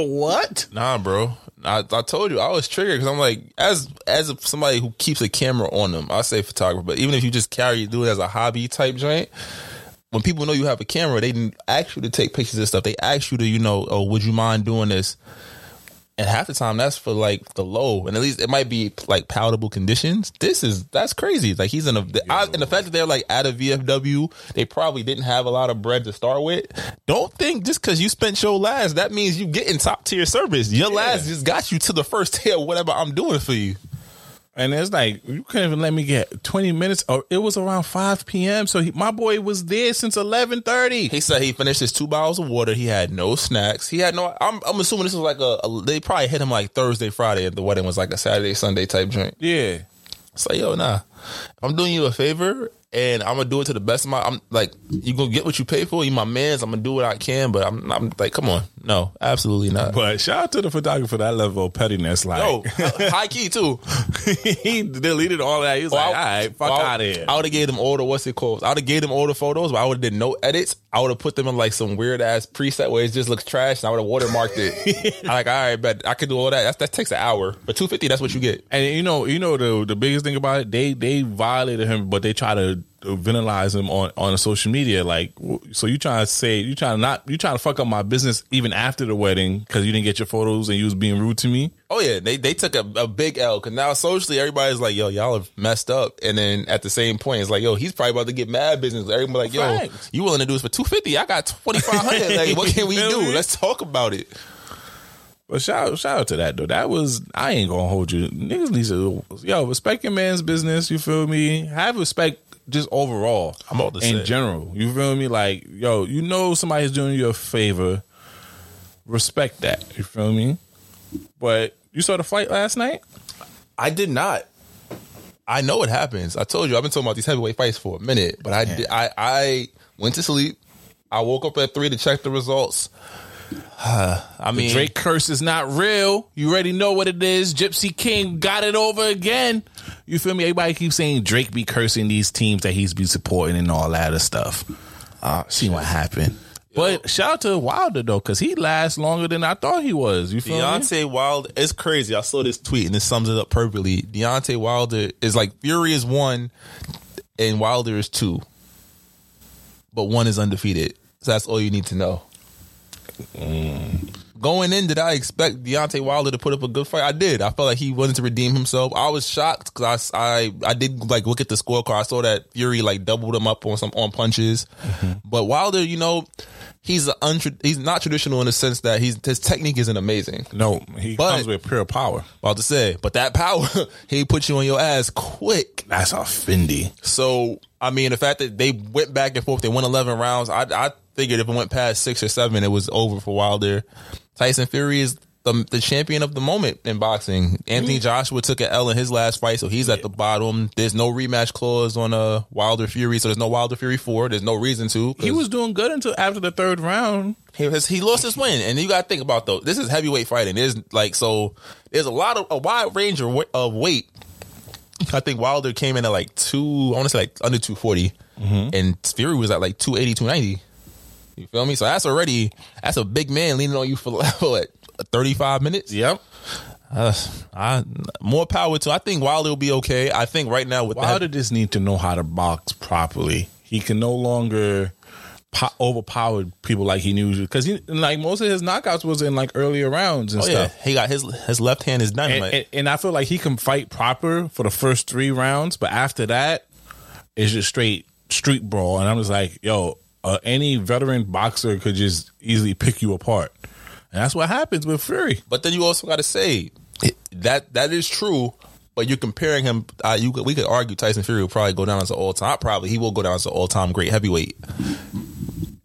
what? Nah, bro. I, I told you I was triggered because I'm like, as as a, somebody who keeps a camera on them, I say photographer, but even if you just carry do it as a hobby type joint, when people know you have a camera, they didn't ask you to take pictures of stuff. They ask you to, you know, oh, would you mind doing this? And half the time that's for like the low, and at least it might be like palatable conditions. This is that's crazy. Like he's in a I, and the fact that they're like at a VFW, they probably didn't have a lot of bread to start with. Don't think just because you spent your last, that means you getting top tier service. Your last just got you to the first tier, whatever I'm doing for you. And it's like you couldn't even let me get twenty minutes. Or it was around five p.m. So he, my boy was there since eleven thirty. He said he finished his two bottles of water. He had no snacks. He had no. I'm, I'm assuming this was like a, a. They probably hit him like Thursday, Friday. and The wedding was like a Saturday, Sunday type drink. Yeah. It's like yo, nah. I'm doing you a favor, and I'm gonna do it to the best of my. I'm like, you gonna get what you pay for. You my man's. I'm gonna do what I can, but I'm. I'm like, come on, no, absolutely not. But shout out to the photographer that level of pettiness. Like, Yo, <laughs> high key too. he deleted all that. He was like, all right, fuck out of here. I would have gave them all the what's it called? I would have gave them all the photos, but I would have did no edits. I would have put them in like some weird ass preset where it just looks trash, and I would have watermarked it. I'm <laughs> like, all right, but I could do all that. That's, that takes an hour, but two fifty, that's what you get. And you know, you know the the biggest thing about it, they they violated him, but they try to vandalize him on on social media. Like, so you trying to say you trying to not you trying to fuck up my business even after the wedding because you didn't get your photos and you was being rude to me. Oh yeah, they they took a, a big L because now socially everybody's like, yo, y'all have messed up, and then at the same point, it's like, yo, he's probably about to get mad business. Everybody like, yo, Facts. you willing to do this for two fifty? I got twenty five hundred. Like, what can we do? <laughs> Let's talk about it. But shout shout out to that though. That was I ain't gonna hold you. Niggas need to yo respect your man's business. You feel me? Have respect just overall. I'm about to in say. general. You feel me? Like yo, you know somebody's doing you a favor. Respect that. You feel me? But you saw the fight last night. I did not. I know what happens. I told you I've been talking about these heavyweight fights for a minute, but I did, I I went to sleep. I woke up at three to check the results. I mean, The Drake curse is not real. You already know what it is. Gypsy King got it over again. You feel me? Everybody keeps saying Drake be cursing these teams that he's be supporting and all that other stuff. Uh, see what happened. But shout out to Wilder though, because he lasts longer than I thought he was. You feel me? Deontay Wilder, it's crazy. I saw this tweet and it sums it up perfectly. Deontay Wilder is like Fury is one and Wilder is two, but one is undefeated. So that's all you need to know. Mm. Going in, did I expect Deontay Wilder to put up a good fight? I did. I felt like he wanted to redeem himself. I was shocked because I, I I did like look at the scorecard. I saw that Fury like doubled him up on some on punches, mm-hmm. but Wilder, you know, he's a untra- he's not traditional in the sense that he's his technique isn't amazing. No, he But- comes with pure power. About to say, but that power, <laughs> he put you on your ass quick. That's a Fendi. So I mean, the fact that they went back and forth, they won eleven rounds. I I figured if it went past six or seven, it was over for Wilder. Tyson Fury is the the champion of the moment in boxing. Anthony Joshua took an L in his last fight, so he's at the bottom. There's no rematch clause on uh, Wilder Fury, so there's no Wilder Fury four. There's no reason to. He was doing good until after the third round. he has he lost his win, and you got to think about though. This is heavyweight fighting. There's like so. There's a lot of a wide range of, of weight. I think Wilder came in at like two. I want to say like under two and Fury was at like 280, 290. You feel me? So that's already that's a big man leaning on you for <laughs> what thirty five minutes. Yep. Uh, I more power to. I think Wilder will be okay. I think right now with Wilder that, just need to know how to box properly. He can no longer po- overpower people like he knew because he like most of his knockouts was in like earlier rounds and oh yeah, stuff. he got his his left hand is And, dynamite. and, and I feel like he can fight proper for the first three rounds, but after that, it's just straight street brawl. And I'm just like, yo, uh, any veteran boxer could just easily pick you apart. And that's what happens with Fury. But then you also got to say that that is true. But you're comparing him. Uh, you could, we could argue Tyson Fury will probably go down as an all time. Probably he will go down as an all time great heavyweight.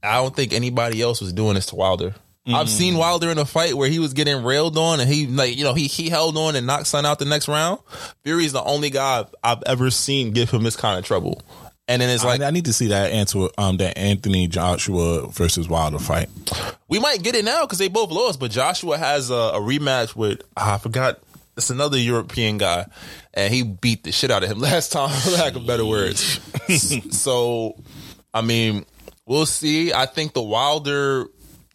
I don't think anybody else was doing this to Wilder. I've seen Wilder in a fight where he was getting railed on and he like you know he he held on and knocked Son out the next round. Fury's the only guy I've ever seen give him this kind of trouble. And then it's like I, I need to see that answer. Um, that Anthony Joshua versus Wilder fight. We might get it now because they both lost, but Joshua has a, a rematch with ah, I forgot. It's another European guy, and he beat the shit out of him <laughs> last time, <laughs> for lack of better words. <laughs> so, I mean, we'll see. I think the Wilder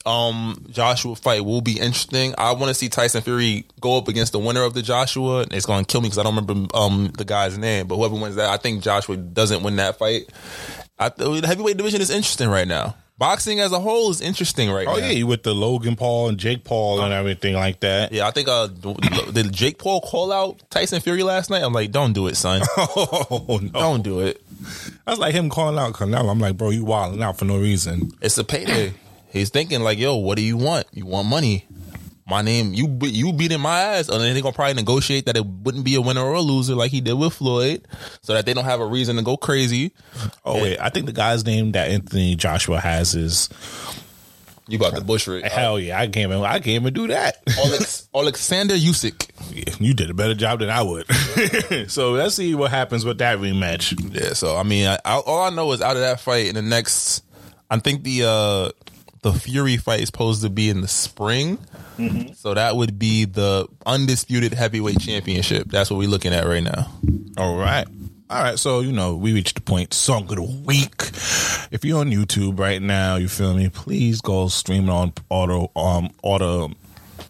um Joshua fight will be interesting. I want to see Tyson Fury go up against the winner of the Joshua. It's going to kill me because I don't remember um the guy's name, but whoever wins that, I think Joshua doesn't win that fight. I th- the heavyweight division is interesting right now. Boxing as a whole is interesting right Oh now. yeah, with the Logan Paul and Jake Paul and everything like that. Yeah, I think uh, did Jake Paul call out Tyson Fury last night? I'm like, don't do it, son. <laughs> Oh no, Don't do it. that's like him calling out Canelo. I'm like, bro, you wilding out for no reason. It's a payday. He's thinking like, yo, what do you want? You want money? My name, you you beating my ass, and then they're gonna probably negotiate that it wouldn't be a winner or a loser like he did with Floyd, so that they don't have a reason to go crazy. Oh wait, I think the guy's name that Anthony Joshua has is You got the Bush hell yeah. I can't even I can't even do that. Alex, <laughs> Alexander Usyk. Yeah, you did a better job than I would. <laughs> so let's see what happens with that rematch. Yeah, so I mean, I, I, all I know is out of that fight in the next, I think the uh the Fury fight is supposed to be in the spring, so that would be the undisputed heavyweight championship. That's what we're looking at right now. All right. All right, so you know we reached the point. Song of the week. If you're on YouTube right now, you feel me? Please go stream it on auto um auto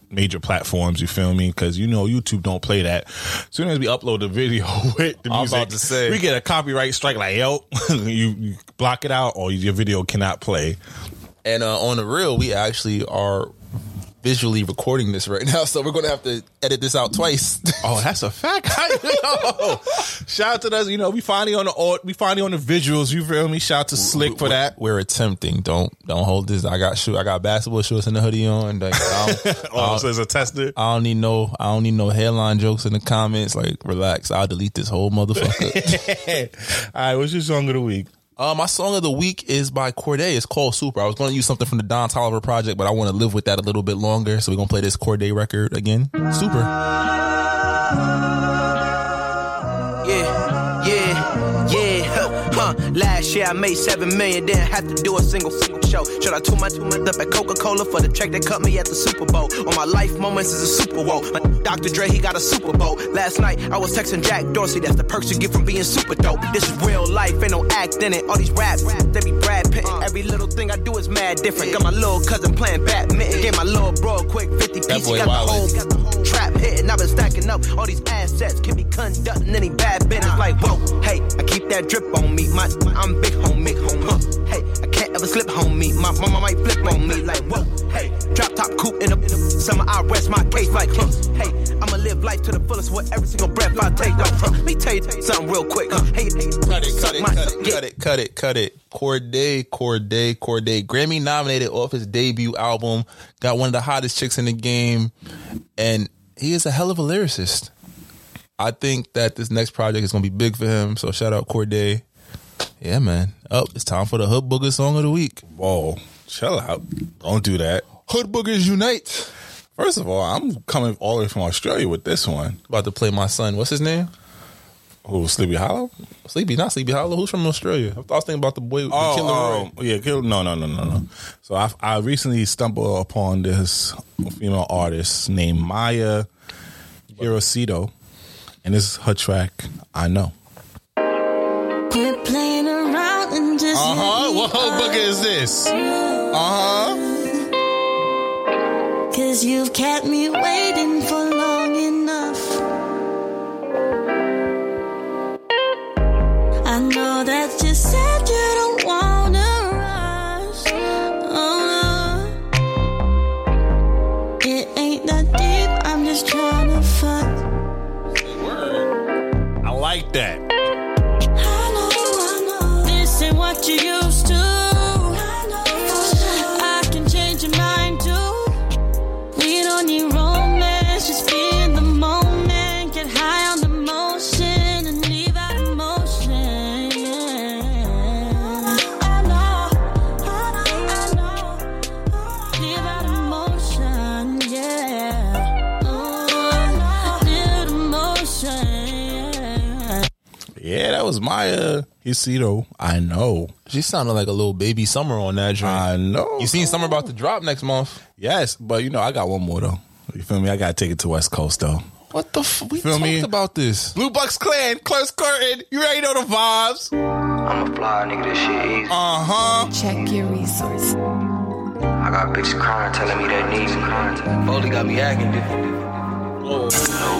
major platforms. You feel me? Because you know YouTube don't play that. As soon as we upload the video <laughs> with the music, about to say. we get a copyright strike. Like yo, <laughs> you, you block it out, or your video cannot play. And uh, on the real, we actually are visually recording this right <laughs> now, so we're gonna have to edit this out twice. <laughs> Oh, that's a fact. <laughs> Shout out to us. You know, we finally on the we finally on the visuals. You feel me? Shout out to Slick for that. We're attempting. Don't don't hold this. I got shoe. I got basketball shorts and a hoodie on. Like, I don't, Oh, so it's a tester. I don't need no. I don't need no headline jokes in the comments. Like, relax. I'll delete this whole motherfucker. All right, what's your song of the week? Uh, my song of the week is by Cordae. It's called Super. I was going to use something from the Don Toliver project, but I want to live with that a little bit longer. So we're gonna play this Cordae record again. Super. Yeah, yeah, yeah. Huh, huh. Year I made seven million, didn't have to do a single single show. Should I took my two month up at Coca Cola for the track that cut me at the Super Bowl? On my life moments is a Super Bowl. My Dr. Dre he got a Super Bowl. Last night I was texting Jack Dorsey. That's the perks you get from being super dope. This is real life, ain't no act in it. All these raps, they be Brad Pitt. Every little thing I do is mad different. Got my little cousin playing badminton. Gave my little bro a quick 50 piece. He got the whole got the whole trap hitting. I've been stacking up all these assets. Can be conducting any bad business. Like, whoa, hey, I keep that drip on me. My, I'm big homie. Huh, hey, I can't ever slip homie. My mama might flip on me. Like, whoa, hey, drop top coupe in the, summer. I rest my case. Like, huh, hey, I'ma live life to the fullest with every single breath I take. Like, huh, let me tell you something real quick. Huh, hey, hey, Cut it, cut it, cut it, yeah. cut it, cut it, cut it. Cordae, Cordae, Cordae. Grammy nominated off his debut album. Got one of the hottest chicks in the game. And he is a hell of a lyricist. I think that this next project is going to be big for him. So shout out Cordae. Yeah, man. Up. it's time for the Hood Booger Song of the Week. Whoa, chill out. Don't do that. Hood Boogers Unite. First of all, I'm coming all the way from Australia with this one. About to play my son. What's his name? Who, Sleepy Hallow? Sleepy, not Sleepy Hallow. Who's from Australia? I was thinking about the boy, the oh, Kid LAROI. oh, yeah, kill. No, no, no, no, no. So I, I recently stumbled upon this female artist named Maya Hirosito, and this is her track. I know. Uh huh. What whole book is this? Uh huh. Cause you've kept me waiting for long enough. I know that you said you don't wanna rush. Oh no. It ain't that deep, I'm just trying to fuck. I like that. You Maya Hirosito. I know. She sounded like a little baby Summer on that joint. I know. you seen Summer about to drop next month? Yes, but you know, I got one more though. You feel me? I gotta take it to West Coast though. What the? F- we Feel talked me? about this. Blue Bucks Clan, close curtain. You already know the vibes. I'm a fly nigga, this shit easy. Uh huh. Check your resources. I got bitches crying, telling me they need me. Foley got me acting different. No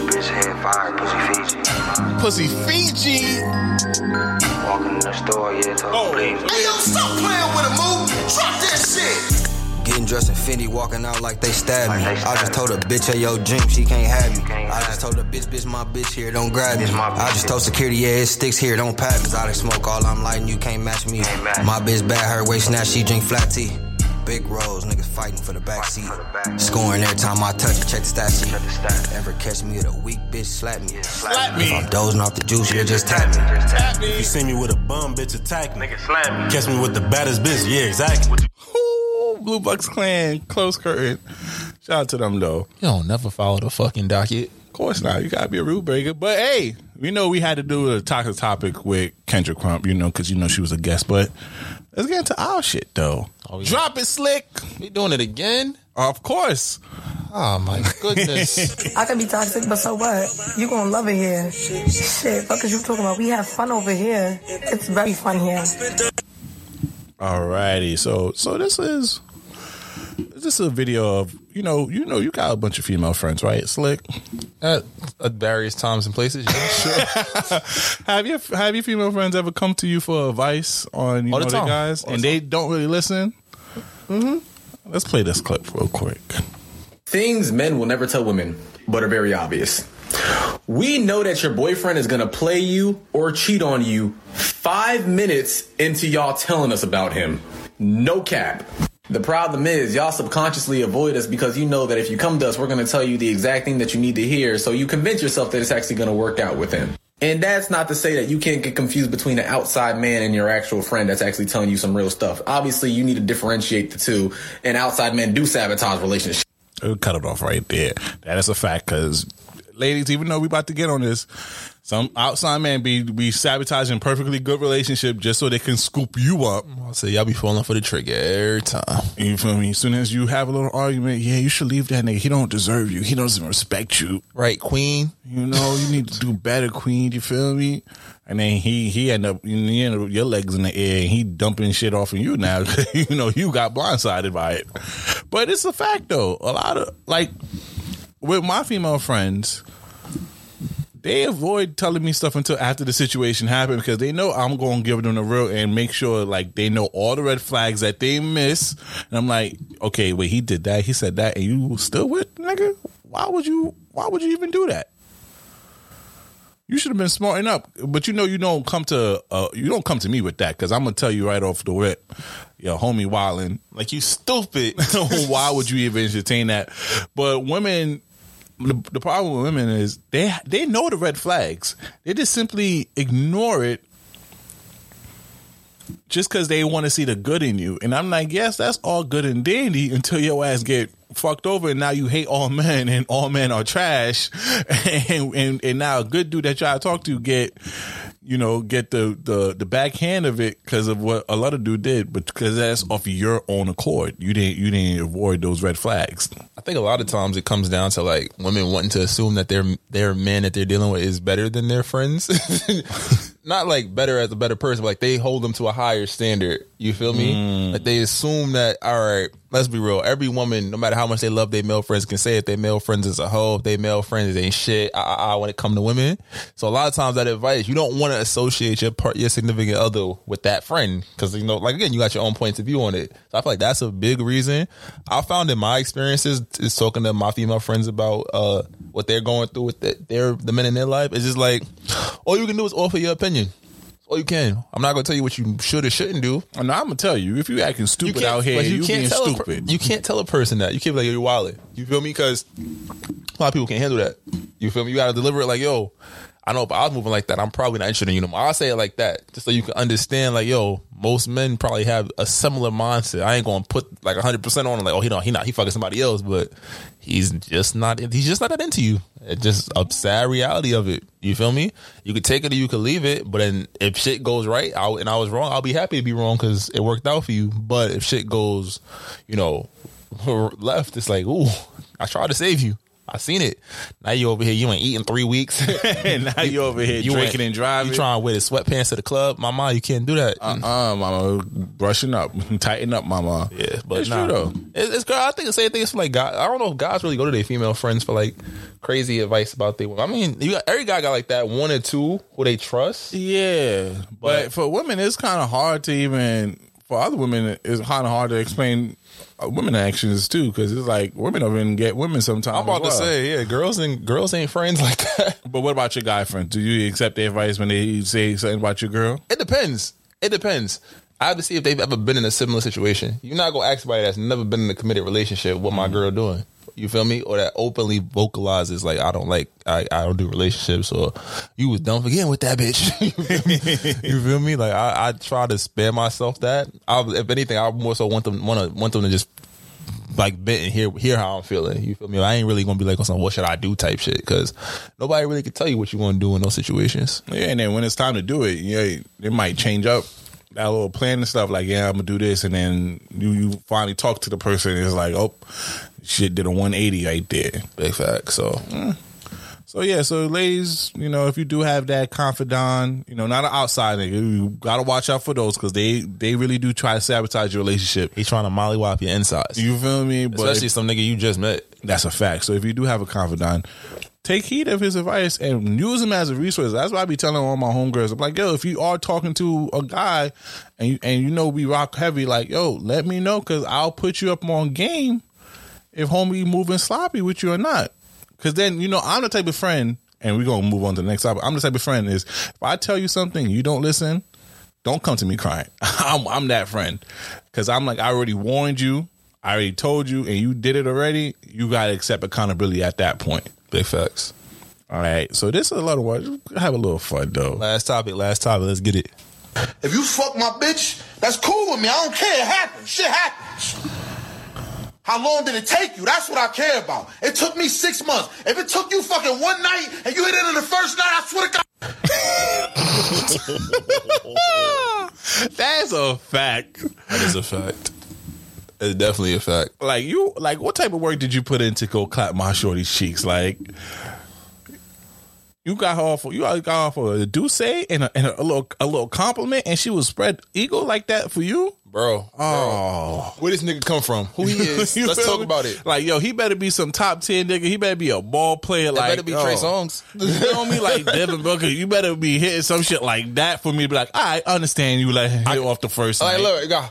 bitch head fire, pussy Fiji. Pussy Fiji. Walking in the store, yeah, talk Oh. please. Hey, yo, stop playing with a move. Drop this them dressed in Fendi, walking out like they stabbed me. I just told a bitch at your dream she can't have you. I just told a bitch, bitch, my bitch here, don't grab me. I just told security, yeah, it sticks here, don't pat me. 'Cause I done smoke all I'm lighting, you can't match me. My bitch bad, her waist snatch, she drink flat tea. Big rolls, niggas fighting for the back seat. Scoring every time I touch it, check the stat sheet. Ever catch me with a weak bitch, slap me. Slap If I'm dozing off the juice, yeah, just tap me. If you see me with a bum, bitch, attack me. Nigga, slap me. Catch me with the baddest bitch, yeah, exactly. Ooh, Blue Bucks Clan, close curtain. Shout out to them though. You don't never follow the fucking docket. Of course not. You gotta be a rule breaker. But hey, we know we had to do a toxic topic with Kyndra Crump, you know, because you know she was a guest. But let's get into our shit though. Oh, Drop it, slick. We doing it again? Of course. Oh my <laughs> goodness. I can be toxic, but so what? You gonna love it here. Shit, fuck is you talking about? We have fun over here. It's very fun here. Alrighty. So so this is this is a video of you know you know you got a bunch of female friends, right? Slick. At, at various times and places. Yeah, <laughs> sure. have you have your female friends ever come to you for advice on you All know the the time. guys All and the they don't really listen? Mm-hmm. Let's play this clip real quick. Things men will never tell women, but are very obvious. We know that your boyfriend is gonna play you or cheat on you five minutes into y'all telling us about him. No cap. The problem is, y'all subconsciously avoid us because you know that if you come to us, we're gonna tell you the exact thing that you need to hear, so you convince yourself that it's actually gonna work out with him. And that's not to say that you can't get confused between an outside man and your actual friend that's actually telling you some real stuff. Obviously, you need to differentiate the two, and outside men do sabotage relationships. Cut it off right there. That is a fact because, ladies, even though we about to get on this, some outside man be be sabotaging perfectly good relationship just so they can scoop you up. I'll say y'all be falling for the trigger every time. You feel me? As soon as you have a little argument, yeah, you should leave that nigga. He don't deserve you. He doesn't respect you. Right, queen. You know, you need to do better, queen. You feel me? And then he he end up you end up your legs in the air and he dumping shit off of you now. <laughs> you know, you got blindsided by it. But it's a fact though. A lot of like with my female friends, they avoid telling me stuff until after the situation happened because they know I'm going to give them the real and make sure like they know all the red flags that they miss. And I'm like, okay, wait, he did that, he said that, and you still with nigga? Why would you? Why would you even do that? You should have been smart enough, but you know you don't come to uh, you don't come to me with that because I'm gonna tell you right off the rip, yo, homie, wildin', like you stupid. <laughs> Why would you even entertain that? But women, the, the problem with women is they they know the red flags. They just simply ignore it just because they want to see the good in you. And I'm like, yes, that's all good and dandy until your ass get fucked over and now you hate all men and all men are trash. <laughs> And and, and now a good dude that y'all talk to get you know, get the the the backhand of it because of what a lot of dude did, but because that's off your own accord. You didn't you didn't avoid those red flags. I think a lot of times it comes down to like women wanting to assume that their their man that they're dealing with is better than their friends. <laughs> Not like better as a better person, but like they hold them to a higher standard. You feel me? Mm. Like they assume that all right, let's be real. Every woman, no matter how much they love their male friends, can say if their male friends is a hoe, if they male friends ain't shit. I, ah, ah, when it come to women, so a lot of times that advice you don't want to associate your part, your significant other with that friend because you know, like again, you got your own points of view on it. So I feel like that's a big reason. I found in my experiences is talking to my female friends about uh what they're going through with the, their the men in their life. It's just like all you can do is offer your opinion. All you can. I'm not gonna tell you what you should or shouldn't do. And I'm gonna tell you if you acting stupid can't- out here, like, you, being tell a per- you can't tell a person that. You can't be like, yo, you're wildin'. You feel me? Because a lot of people can't handle that. You feel me? You gotta deliver it like, yo, I know if I was moving like that, I'm probably not interested in you no more. I'll say it like that, just so you can understand, like, yo, most men probably have a similar mindset. I ain't gonna put like 100% on it, like, oh, he don't, he not, he fucking somebody else, but he's just not, he's just not that into you. It's just a sad reality of it. You feel me? You could take it or you could leave it, but then if shit goes right I, and I was wrong, I'll be happy to be wrong because it worked out for you. But if shit goes, you know, <laughs> left, it's like, ooh, I tried to save you. I seen it. Now you over here, you ain't eating three weeks. <laughs> now you over here you drinking and driving. You trying to wear the sweatpants to the club, mama? You can't do that. Uh, uh mama, brushing up, <laughs> tighten up, mama. Yeah, but it's nah. true though. It's, it's girl. I think the same thing is for like guys. I don't know if guys really go to their female friends for like crazy advice about their. I mean, you got every guy got like that one or two who they trust. Yeah, but, for women, it's kind of hard to even for other women, it's kind of hard to explain Uh, women actions too, because it's like women don't even get women sometimes. I'm about as to say, yeah, girls and girls ain't friends <laughs> like that. But what about your guy friend? Do you accept their advice when they say something about your girl? It depends. It depends. I have to see if they've ever been in a similar situation. You're not gonna ask somebody that's never been in a committed relationship what my mm-hmm. girl doing. You feel me? Or that openly vocalizes like I don't like I, I don't do relationships or you was done forgetting with that bitch. <laughs> you, feel me? You feel me? Like I, I try to spare myself that. I, if anything, I more so want them want to want them to just like vent and hear hear how I'm feeling. You feel me? I ain't really gonna be like on some what should I do type shit because nobody really can tell you what you gonna do in those situations. Yeah, and then when it's time to do it, yeah, it might change up that little plan and stuff. Like, yeah, I'm gonna do this, and then you you finally talk to the person, and it's like, oh, shit did a 180 right there. Big fact. So. mm. So yeah, so ladies, you know, if you do have that confidant, you know, not an outside nigga, you gotta watch out for those because they they really do try to sabotage your relationship. He's trying to mollywop your insides. You feel me? But Especially some nigga you just met. That's a fact. So if you do have a confidant, take heed of his advice and use him as a resource. That's why I be telling all my homegirls. I'm like, yo, if you are talking to a guy and you and you know we rock heavy, like, yo, let me know because I'll put you up on game if homie moving sloppy with you or not. Because then you know I'm the type of friend, and we're gonna move on to the next topic. I'm the type of friend is if I tell you something you don't listen, don't come to me crying. <laughs> I'm I'm that friend because I'm like I already warned you, I already told you, and you did it already. You gotta accept accountability at that point. Big facts. All right, so this is a lot of work. Have a little fun though. Last topic. Last topic. Let's get it. If you fuck my bitch, that's cool with me. I don't care. It happens. Shit happens. How long did it take you? That's what I care about. It took me six months. If it took you fucking one night and you hit it in the first night, I swear to God. <laughs> That's a fact. That is a fact. It's definitely a fact. Like you, like what type of work did you put in to go clap my shorty's cheeks? Like you got her off, you got her off a douce and a, and a little a little compliment, and she was spread eagle like that for you, bro. Oh, where this nigga come from? Who he <laughs> is? You Let's feel talk me? about it. Like yo, he better be some top ten nigga. He better be a ball player. It like better be Trey oh. Songz. <laughs> You know me like Devin Booker. You better be hitting some shit like that for me to be like, I understand you let him hit off the first. All right, night. look, go.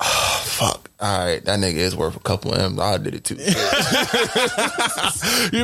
<sighs> Oh, fuck. All right, that nigga is worth a couple of M's. I did it too. <laughs> you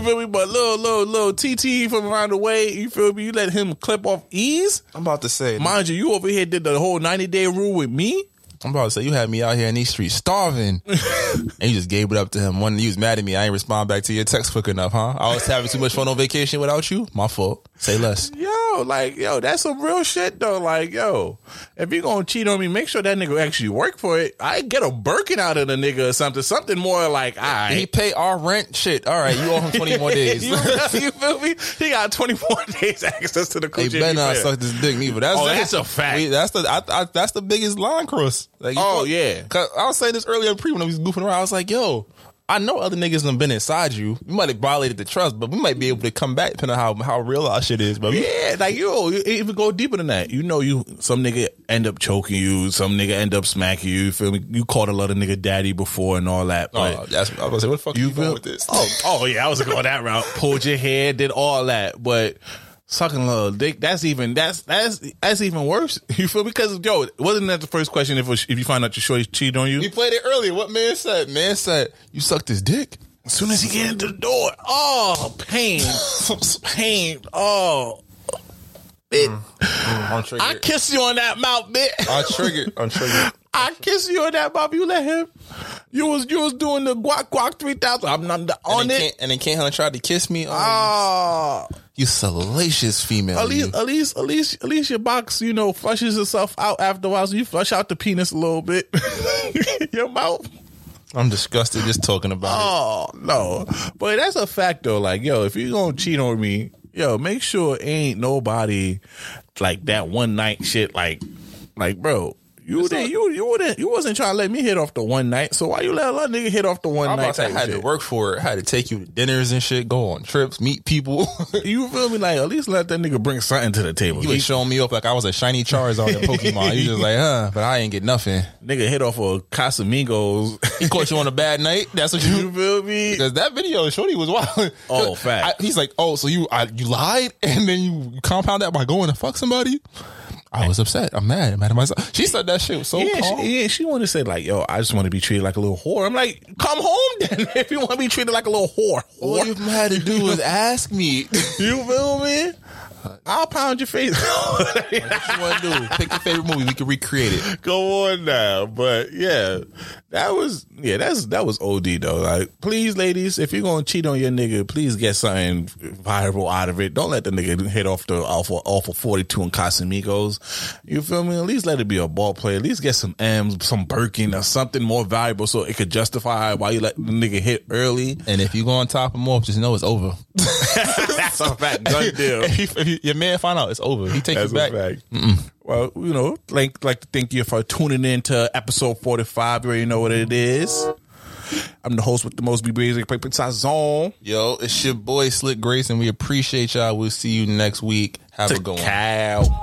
feel me? But little, little, little TT from around the way, you feel me? You let him clip off ease. I'm about to say, mind you, you over here did the whole 90 day rule with me. I'm about to say you had me out here in these streets starving, <laughs> and you just gave it up to him. One, you was mad at me. I ain't respond back to your text quick enough, huh? I was having too much fun on vacation without you. My fault. Say less. Yo, like, yo, that's some real shit though. Like, yo, if you gonna cheat on me, make sure that nigga actually work for it. I get a Birkin out of the nigga or something. Something more like, I. He pay our rent. Shit. All right, you owe him 20 more days. <laughs> you, you feel me? He got 24 <laughs> days access to the Hey, better not suck this dick neither. That's Oh, that's, that's a fact. we- That's the I, I, that's the biggest line cross. Like, you Oh, yeah. 'Cause I was saying this earlier pre when I was goofing around. I was like, yo. I know other niggas done been inside you. You might have violated the trust, but we might be able to come back depending on how, how real our shit is, bro. Yeah, like yo, you even go deeper than that. You know, you some nigga end up choking you, some nigga end up smacking you. you Feel me? You called a lot of nigga daddy before and all that. But Oh, that's I was gonna say, what the fuck you, going with this? oh, oh yeah, I was going that route. Pulled your hair, did all that, but sucking little dick. That's even that's that's that's even worse. <laughs> You feel me? because yo, wasn't that the first question if if you find out your shorty cheated on you? We played it earlier. What man said? Man said you sucked his dick. As soon as he get into the door, oh pain, <laughs> pain, oh. Bit. I'm triggered. I kiss you on that mouth, bit. I'm triggered. I'm <laughs> triggered. I kiss you on that mouth. You let him. You was you was doing the guac guac three thousand. I'm not And on then, it. And then Hunter tried to kiss me. Oh, Ah, you salacious female. at you. least, at least, at least, at least your box, you know, flushes itself out after a while. So you flush out the penis a little bit. <laughs> your mouth. I'm disgusted just talking about Oh no, but that's a fact though. Like, yo, if you gonna cheat on me, yo, make sure ain't nobody like that one night shit. Like, like, bro. You didn't, you you wouldn't you wasn't trying to let me hit off the one night, so why you let a lot of nigga hit off the one. I'm night? about to I had to work for it. I had to take you to dinners and shit, go on trips, meet people. <laughs> You feel me? Like at least let that nigga bring something to the table. you He- was showing me up like I was a shiny Charizard in Pokemon. You just like, huh? But I ain't get nothing. nigga hit off of Casamigos. He caught you on a bad night. That's what <laughs> you. you feel me? Because that video, Shorty was wild. Oh, <laughs> fact. I- he's like, oh, so you I, you lied and then you compound that by going to fuck somebody. I was upset. I'm mad. I'm mad at myself. She said that shit was so yeah, calm. she, yeah, she wanted to say like, "Yo, I just want to be treated like a little whore." I'm like, "Come home then, <laughs> if you want to be treated like a little whore." All you had to do was ask me. <laughs> You feel me? <laughs> I'll pound your face. what you want to do? Pick your favorite movie. We can recreate it. <laughs> Go on now, but yeah, that was yeah, that's that was OD though. Like, please, ladies, if you're gonna cheat on your nigga, please get something viral out of it. Don't let the nigga hit off the off of, off of 42 and Casamigos. You feel me? At least let it be a ball player. At least get some M's, some Birkin, or something more valuable so it could justify why you let the nigga hit early. And if you go on top him off, just know it's over. That's a fact. Done deal. if, you- if your man find out, it's over. He takes a back. Well, you know, like like to thank you for tuning in to episode forty five. You already know what it is. I'm the host with the most be basic paper zone. Yo, it's your boy Slick Grace, and we appreciate y'all. We'll see you next week. Have a good one. Cow.